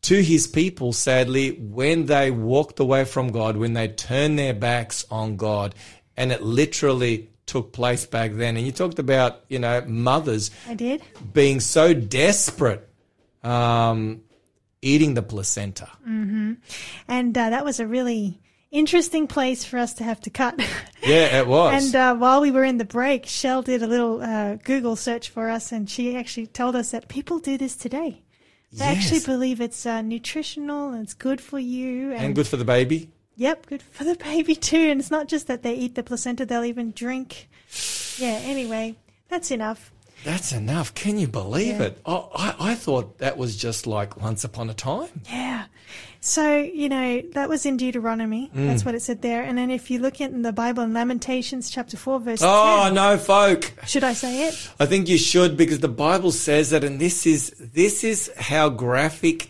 to His people. Sadly, when they walked away from God, when they turned their backs on God, and it literally took place back then. And you talked about you know mothers I did. being so desperate, um, eating the placenta. Mm-hmm. And uh, that was a really interesting place for us to have to cut. Yeah, it was. And uh, while we were in the break, Shell did a little uh, Google search for us, and she actually told us that people do this today. They actually believe it's uh, nutritional and it's good for you. And, and good for the baby. Yep, good for the baby too. And it's not just that they eat the placenta; they'll even drink. Yeah. Anyway, that's enough. That's enough. Can you believe Yeah. it? Oh, I, I thought that was just like once upon a time. Yeah. So, you know, that was in Deuteronomy. Mm. That's what it said there. And then if you look in the Bible in Lamentations chapter 4, verse Oh 10. no, folk. Should I say it? I think you should because the Bible says that, and this is this is how graphic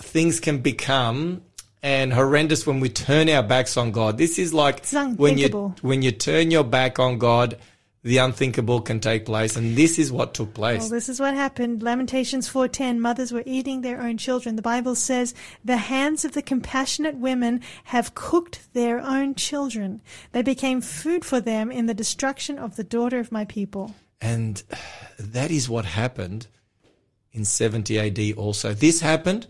things can become and horrendous when we turn our backs on God. This is like when you when you turn your back on God, the unthinkable can take place, and this is what took place. Well, this is what happened. Lamentations 4:10 Mothers were eating their own children. The Bible says, "The hands of the compassionate women have cooked their own children. They became food for them in the destruction of the daughter of my people." And that is what happened in 70 AD also. This happened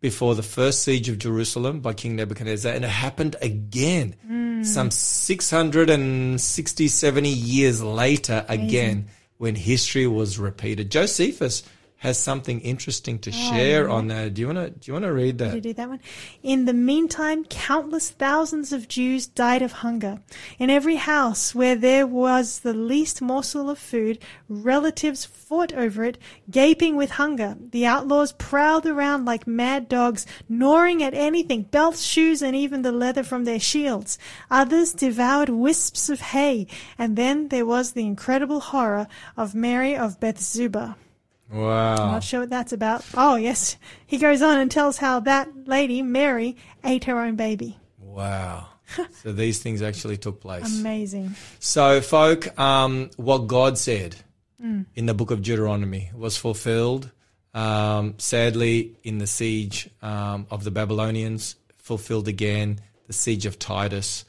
before the first siege of Jerusalem by King Nebuchadnezzar, and it happened again. Hmm. Some 660, 70 years later again when history was repeated. Josephus has something interesting to oh, share on that. Do you want to do you want to read that? do that one? In the meantime, countless thousands of Jews died of hunger. In every house where there was the least morsel of food, relatives fought over it, gaping with hunger. The outlaws prowled around like mad dogs, gnawing at anything, belts, shoes, and even the leather from their shields. Others devoured wisps of hay. And then there was the incredible horror of Mary of Bethezuba. Wow. Not sure what that's about. Oh, yes. He goes on and tells how that lady, Mary, ate her own baby. Wow. so these things actually took place. Amazing. So, folk, um, what God said Mm. in the book of Deuteronomy was fulfilled. Um, sadly, in the siege um, of the Babylonians, fulfilled again. The siege of Titus.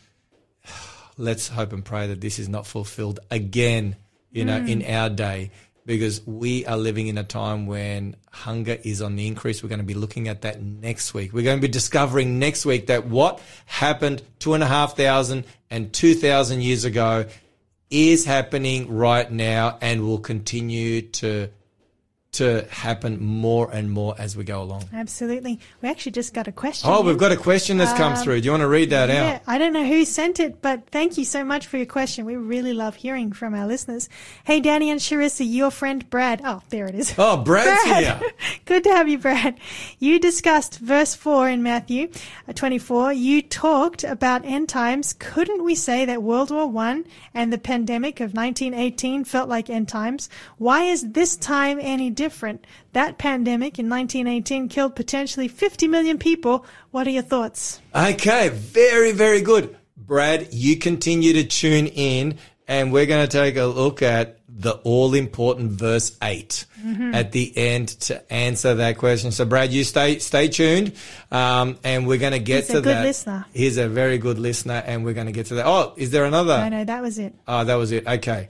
Let's hope and pray that this is not fulfilled again. You know, Mm. in our day, because we are living in a time when hunger is on the increase. We're going to be looking at that next week. We're going to be discovering next week that what happened two and a half thousand and two thousand years ago is happening right now and will continue to to happen more and more as we go along. Absolutely. We actually just got a question. Oh, we've got a question that's come Um, through. Do you want to read that out? Yeah, out? I don't know who sent it, but thank you so much for your question. We really love hearing from our listeners. Hey, Danny and Sharissa, your friend Brad. Oh, there it is. Oh, Brad's Brad. here. Good to have you, Brad. You discussed verse 4 in Matthew uh, 24. You talked about end times. Couldn't we say that World War One and the pandemic of 1918 felt like end times? Why is this time any different? That pandemic in 1918 killed potentially 50 million people. What are your thoughts? Okay, very, very good. Brad, you continue to tune in and we're going to take a look at the all important verse 8 Mhm. at the end to answer that question. So Brad, you stay, stay tuned. Um, and we're going to get He's a to good that. listener. He's a very good listener and we're going to get to that. Oh, is there another? No, no, that was it. Oh, that was it. Okay.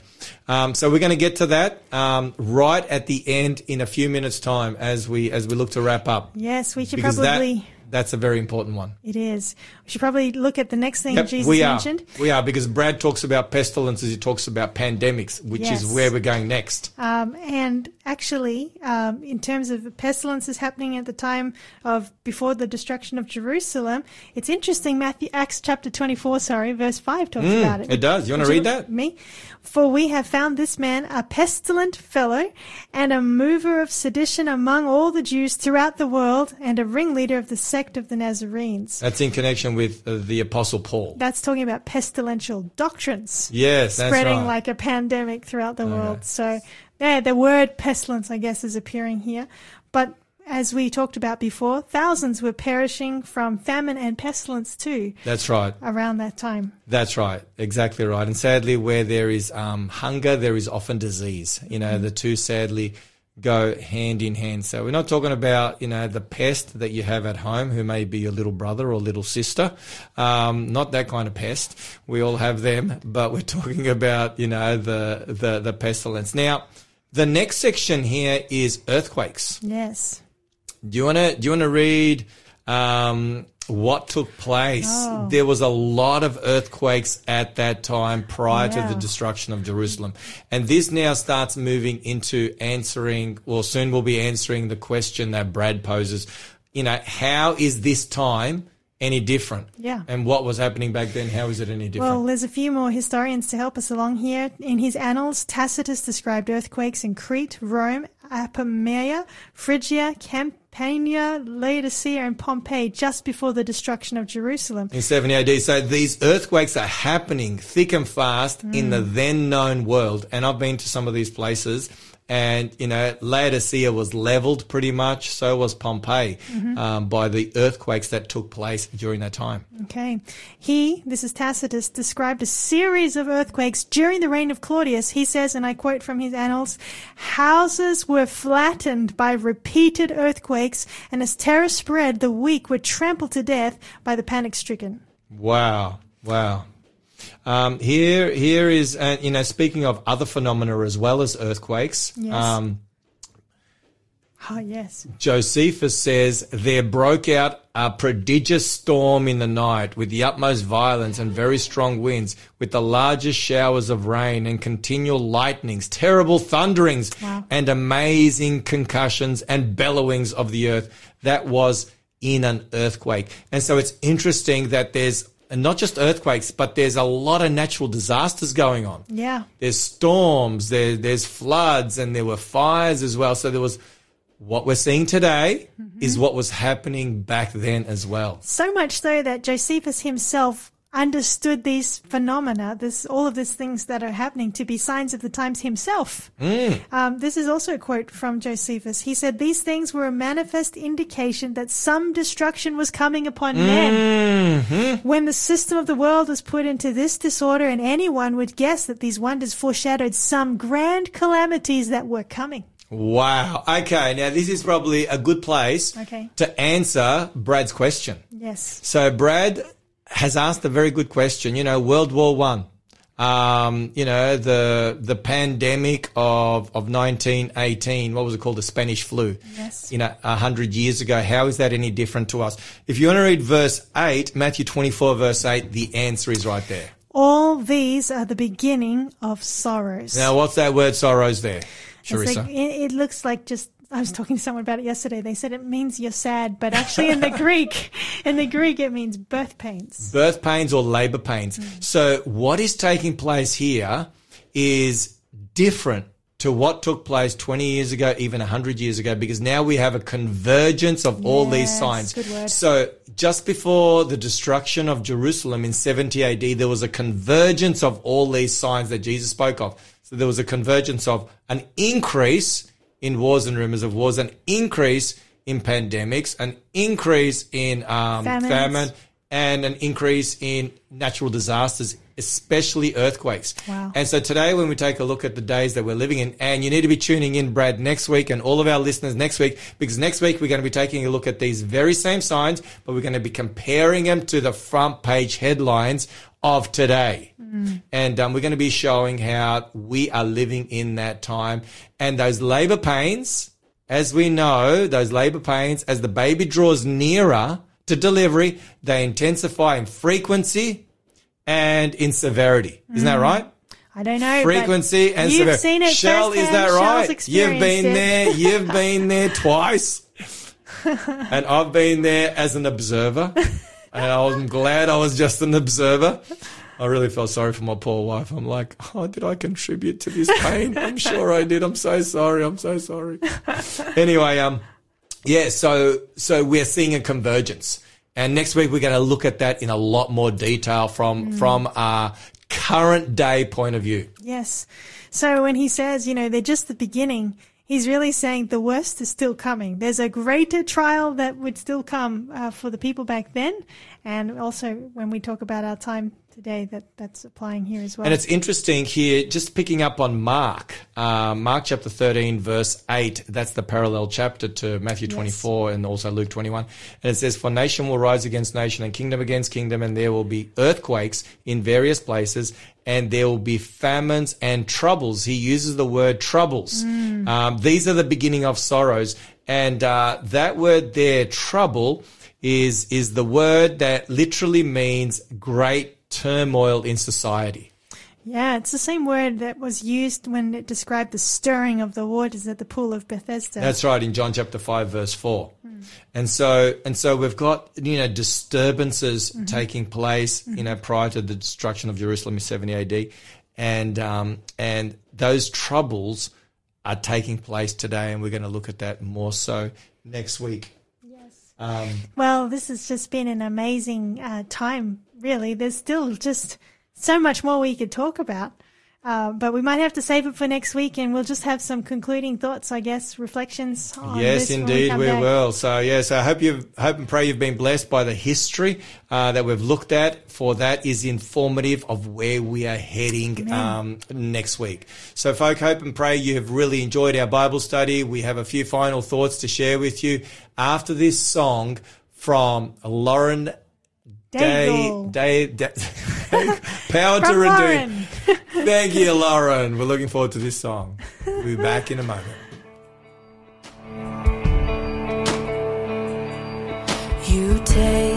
Um, so we're going to get to that um, right at the end in a few minutes' time as we as we look to wrap up. Yes, we should Because probably. that, that's a very important one. It is. We should probably look at the next thing Yep, Jesus we are. mentioned. We are because Brad talks about pestilences. He talks about pandemics, which Yes. is where we're going next. Um, and actually, um, in terms of pestilences happening at the time of before the destruction of Jerusalem, it's interesting. Matthew Acts chapter twenty four, sorry, verse five talks Mm, about it. it does. You wanna read that? Me, for we have found this man a pestilent fellow and a mover of sedition among all the Jews throughout the world, and a ringleader of the sect of the Nazarenes. That's in connection with uh, the Apostle Paul. That's talking about pestilential doctrines. Yes, spreading right. like a pandemic throughout the world. So, yeah, the word pestilence, I guess, is appearing here. But as we talked about before, thousands were perishing from famine and pestilence too That's right. around that time. That's right. Exactly right. And sadly, where there is um, hunger, there is often disease. You know, the two sadly go hand in hand. So we're not talking about, you know, the pest that you have at home who may be your little brother or little sister. Um, not that kind of pest. We all have them, but we're talking about, you know, the, the, the pestilence. Now, the next section here is earthquakes. Yes. Do you want to do you want to read um, what took place? Oh. There was a lot of earthquakes at that time prior Yeah. to the destruction of Jerusalem, and this now starts moving into answering. Well, soon we'll be answering the question that Brad poses. You know, how is this time any different? Yeah. And what was happening back then? How is it any different? Well, there's a few more historians to help us along here. In his annals, Tacitus described earthquakes in Crete, Rome, Apamea, Phrygia, Campania, Laodicea, and Pompeii just before the destruction of Jerusalem. in 70 AD. So these earthquakes are happening thick and fast in Mm. the then known world. And I've been to some of these places And, you know, Laodicea was leveled pretty much. So was Pompeii Mhm. um, by the earthquakes that took place during that time. Okay. He, this is Tacitus, described a series of earthquakes during the reign of Claudius. He says, and I quote from his annals, houses were flattened by repeated earthquakes, and as terror spread, the weak were trampled to death by the panic stricken. Wow. Wow. Um, here, here is, uh, you know, speaking of other phenomena as well as earthquakes, Yes. um, Oh, yes. Josephus says there broke out a prodigious storm in the night with the utmost violence and very strong winds, with the largest showers of rain and continual lightnings, terrible thunderings, Wow. and amazing concussions and bellowings of the earth. That was in an earthquake. And so it's interesting that there's not just earthquakes, but there's a lot of natural disasters going on Yeah. there's storms, there, there's floods, and there were fires as well. So there was what we're seeing today mm-hmm. is what was happening back then as well. So much so that Josephus himself understood these phenomena, this all of these things that are happening to be signs of the times himself. Mm. Um, this is also a quote from Josephus. He said, These things were a manifest indication that some destruction was coming upon men. Mhm. When the system of the world was put into this disorder, and anyone would guess that these wonders foreshadowed some grand calamities that were coming. Wow. Okay. Now this is probably a good place Okay. to answer Brad's question. Yes. So Brad has asked a very good question. You know, World War One. Um, you know, the the pandemic of of nineteen eighteen. What was it called? The Spanish flu. Yes. You know, a hundred years ago. How is that any different to us? If you want to read verse eight, Matthew twenty four, verse eight, the answer is right there. All these are the beginning of sorrows. Now, what's that word sorrows there, Charissa? like, it, it looks like just. I was talking to someone about it yesterday. They said it means you're sad, but actually in the Greek, in the Greek, it means birth pains. birth pains or labor pains. Mm. So what is taking place here is different to what took place 20 years ago, even 100 years ago, because now we have a convergence of all these signs. So just before the destruction of Jerusalem in 70 AD, there was a convergence of all these signs that Jesus spoke of. So there was a convergence of an increase in wars and rumors of wars, an increase in pandemics, an increase in um, famine, and an increase in natural disasters, especially earthquakes. Wow. And so today, when we take a look at the days that we're living in, and you need to be tuning in, Brad, next week, and all of our listeners next week, because next week we're going to be taking a look at these very same signs, but we're going to be comparing them to the front page headlines of today. And um, we're going to be showing how we are living in that time. And those labor pains, as we know, those labor pains, as the baby draws nearer to delivery, they intensify in frequency and in severity. Isn't that Mm. right? I don't know. Frequency and you've severity. seen it Shell, is that right? You've been it. there. You've been there twice. and I've been there as an observer. and I'm glad I was just an observer. I really felt sorry for my poor wife. I'm like, oh, did I contribute to this pain? I'm sure I did. I'm so sorry. I'm so sorry. anyway, um, yeah, so so we're seeing a convergence, and next week we're going to look at that in a lot more detail from Mm. from our current day point of view. Yes. So when he says, you know, they're just the beginning, he's really saying the worst is still coming. There's a greater trial that would still come uh, for the people back then. And also when we talk about our time today, that that's applying here as well. And it's interesting here, just picking up on Mark, uh, Mark chapter 13, verse 8. That's the parallel chapter to Matthew 24 and also Luke 21. And it says, For nation will rise against nation and kingdom against kingdom, and there will be earthquakes in various places, and there will be famines and troubles. He uses the word troubles. Mm. Um, these are the beginning of sorrows. And uh, that word there, trouble, is is the word that literally means great turmoil in society. yeah, it's the same word that was used when it described the stirring of the waters at the pool of Bethesda. That's right in John chapter 5 verse 4. And so and so we've got you know disturbances Mhm. taking place you know prior to the destruction of Jerusalem in 70 AD and um and those troubles are taking place today and we're going to look at that more so next week. Um Well, this has just been an amazing uh, time, really. There's still just so much more we could talk about. Uh, but we might have to save it for next week, and we'll just have some concluding thoughts, I guess, reflections. On Yes, indeed, we, back. will. So, yes, I hope you hope and pray you've been blessed by the history uh, that we've looked at. For that is informative of where we are heading um, next week. So, folk, hope and pray you have really enjoyed our Bible study. We have a few final thoughts to share with you after this song from Lauren Day, Daigle. Day, Day Power to From Redeem. Thank you, Lauren. We're looking forward to this song. We'll be back in a moment. You take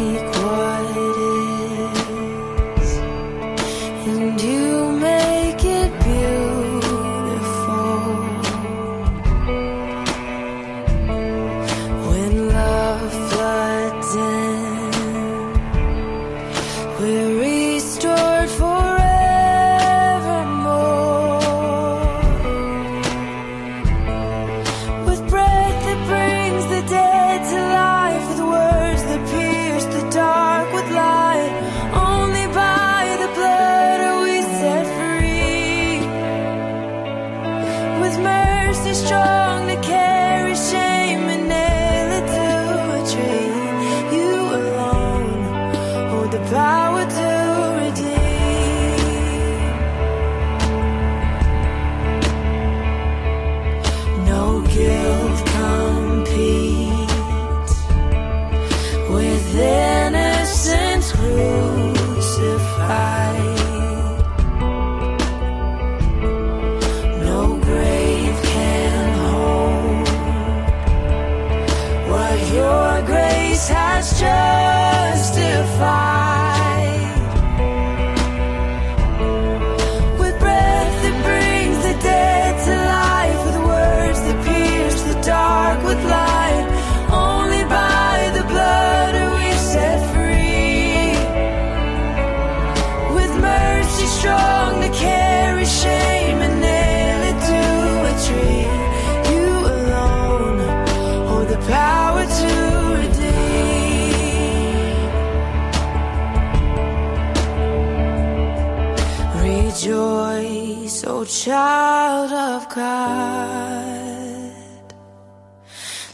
child of God.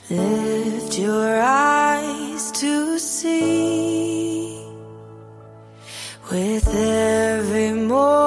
Lift your eyes to see with every morning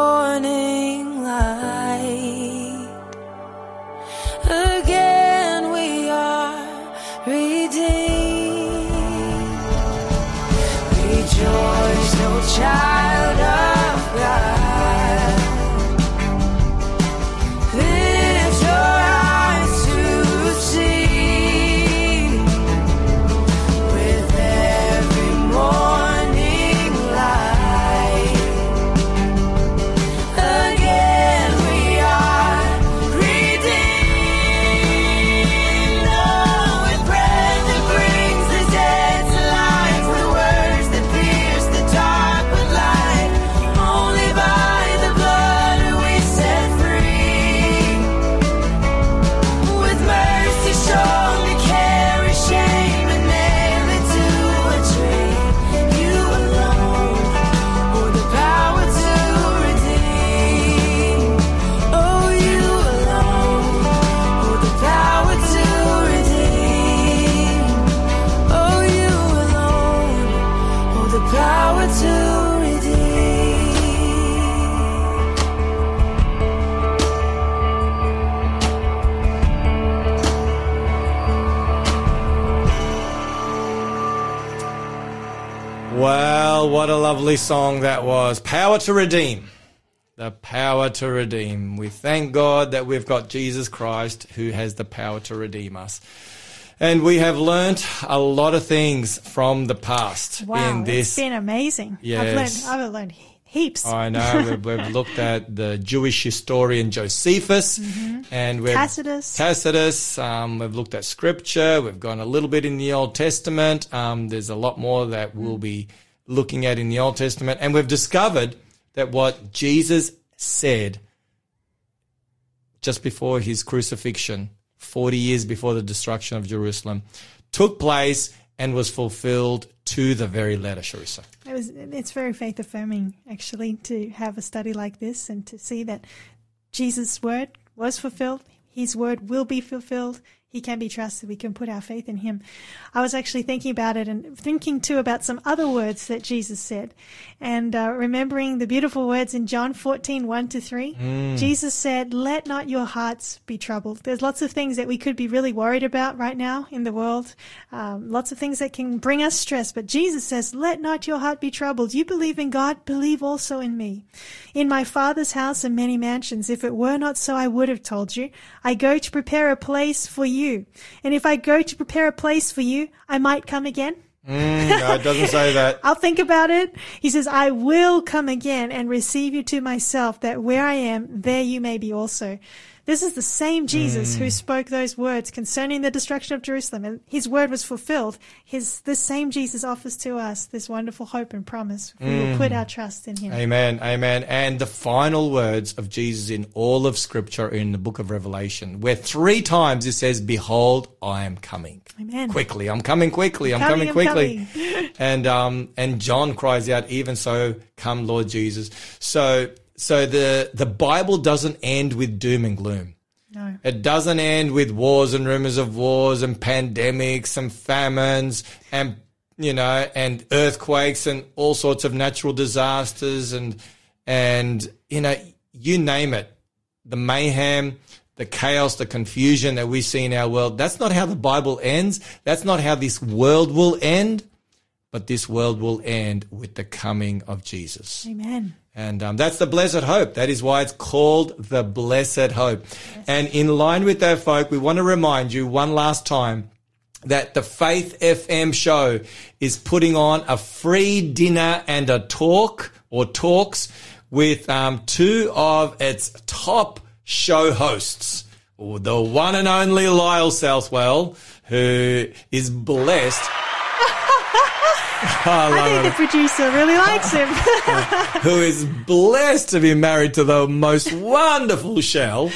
lovely song that was. Power to redeem. The power to redeem. We thank God that we've got Jesus Christ who has the power to redeem us. And we have learnt a lot of things from the past Wow, in this. it's been amazing. Yes. I've learned, I've learned heaps. I know we've, we've looked at the Jewish historian Josephus, and we've Tacitus. Tacitus. Um, we've looked at Scripture. We've gone a little bit in the Old Testament. Um, there's a lot more that we'll be looking at in the Old Testament, and we've discovered that what Jesus said just before his crucifixion, 40 years before the destruction of Jerusalem, took place and was fulfilled to the very letter, Sharissa. It was, it's very faith affirming, actually, to have a study like this and to see that Jesus' word was fulfilled. His word will be fulfilled. He can be trusted. We can put our faith in him. I was actually thinking about it and thinking too about some other words that Jesus said and uh, remembering the beautiful words in John 14, 1 to 3. Jesus said, Let not your hearts be troubled. There's lots of things that we could be really worried about right now in the world, um, lots of things that can bring us stress. But Jesus says, Let not your heart be troubled. You believe in God, believe also in me. In my Father's house are many mansions. If it were not so, I would have told you. I go to prepare a place for you. And if I go to prepare a place for you, I might come again. Mm, no, it doesn't say that. I'll think about it. He says, I will come again and receive you to myself, that where I am, there you may be also. This is the same Jesus who spoke those words concerning the destruction of Jerusalem, and his word was fulfilled. His the same Jesus offers to us this wonderful hope and promise. We will put our trust in him. Amen, amen. And the final words of Jesus in all of Scripture in the book of Revelation, where three times it says, Behold, I am coming. Amen. Quickly, I'm coming quickly, I'm Coming, coming, I'm quickly. coming. and um and John cries out, Even so, come Lord Jesus. So so the the Bible doesn't end with doom and gloom. No. It doesn't end with wars and rumors of wars and pandemics and famines and you know and earthquakes and all sorts of natural disasters and and you know you name it the mayhem the chaos the confusion that we see in our world that's not how the bible ends that's not how this world will end but this world will end with the coming of Jesus Amen. And um, that's the blessed hope. That is why it's called the blessed hope. And in line with that, folk, we want to remind you one last time that the Faith FM show is putting on a free dinner and a talk or talks with um, two of its top show hosts. The one and only Lyle Southwell, who is blessed. I I think it the producer really likes him. who is blessed to be married to the most wonderful Shell.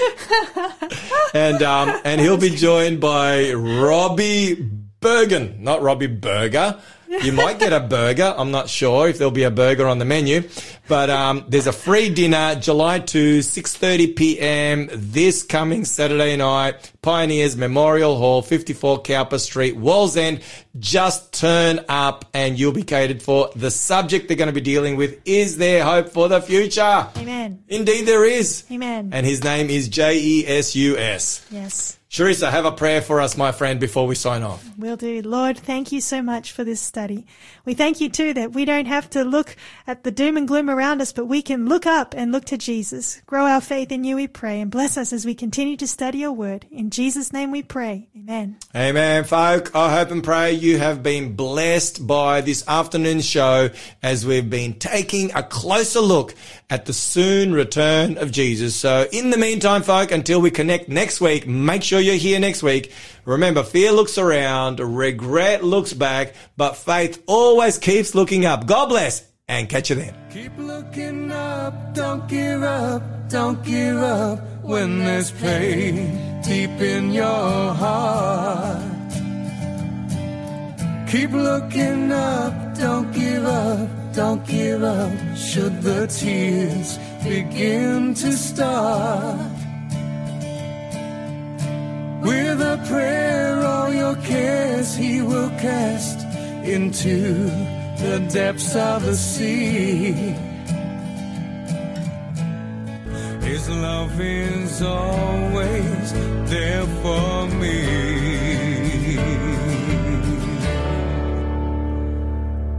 And um, and he'll be joined by Robbie Bergen, not Robbie Burger. You might get a burger. I'm not sure if there'll be a burger on the menu, but um, there's a free dinner July 2, 6:30 p.m. this coming Saturday night. Pioneers Memorial Hall, 54 Cowper Street, Wallsend. Just turn up and you'll be catered for. The subject they're going to be dealing with is there hope for the future? Amen. Indeed, there is. Amen. And his name is J E S U S. yes. Sharissa, have a prayer for us, my friend, before we sign off. Will do. Lord, thank you so much for this study. We thank you too that we don't have to look at the doom and gloom around us, but we can look up and look to Jesus. Grow our faith in you, we pray, and bless us as we continue to study your word. In Jesus' name we pray. Amen. Amen, folk. I hope and pray you have been blessed by this afternoon's show as we've been taking a closer look at the soon return of Jesus. So in the meantime, folk, until we connect next week, make sure you're here next week. Remember, fear looks around, regret looks back, but faith always keeps looking up. God bless and catch you then. Keep looking up, don't give up, don't give up when there's pain deep in your heart. Keep looking up, don't give up, don't give up should the tears begin to start. With a prayer, all your cares he will cast into the depths of the sea. His love is always there for me.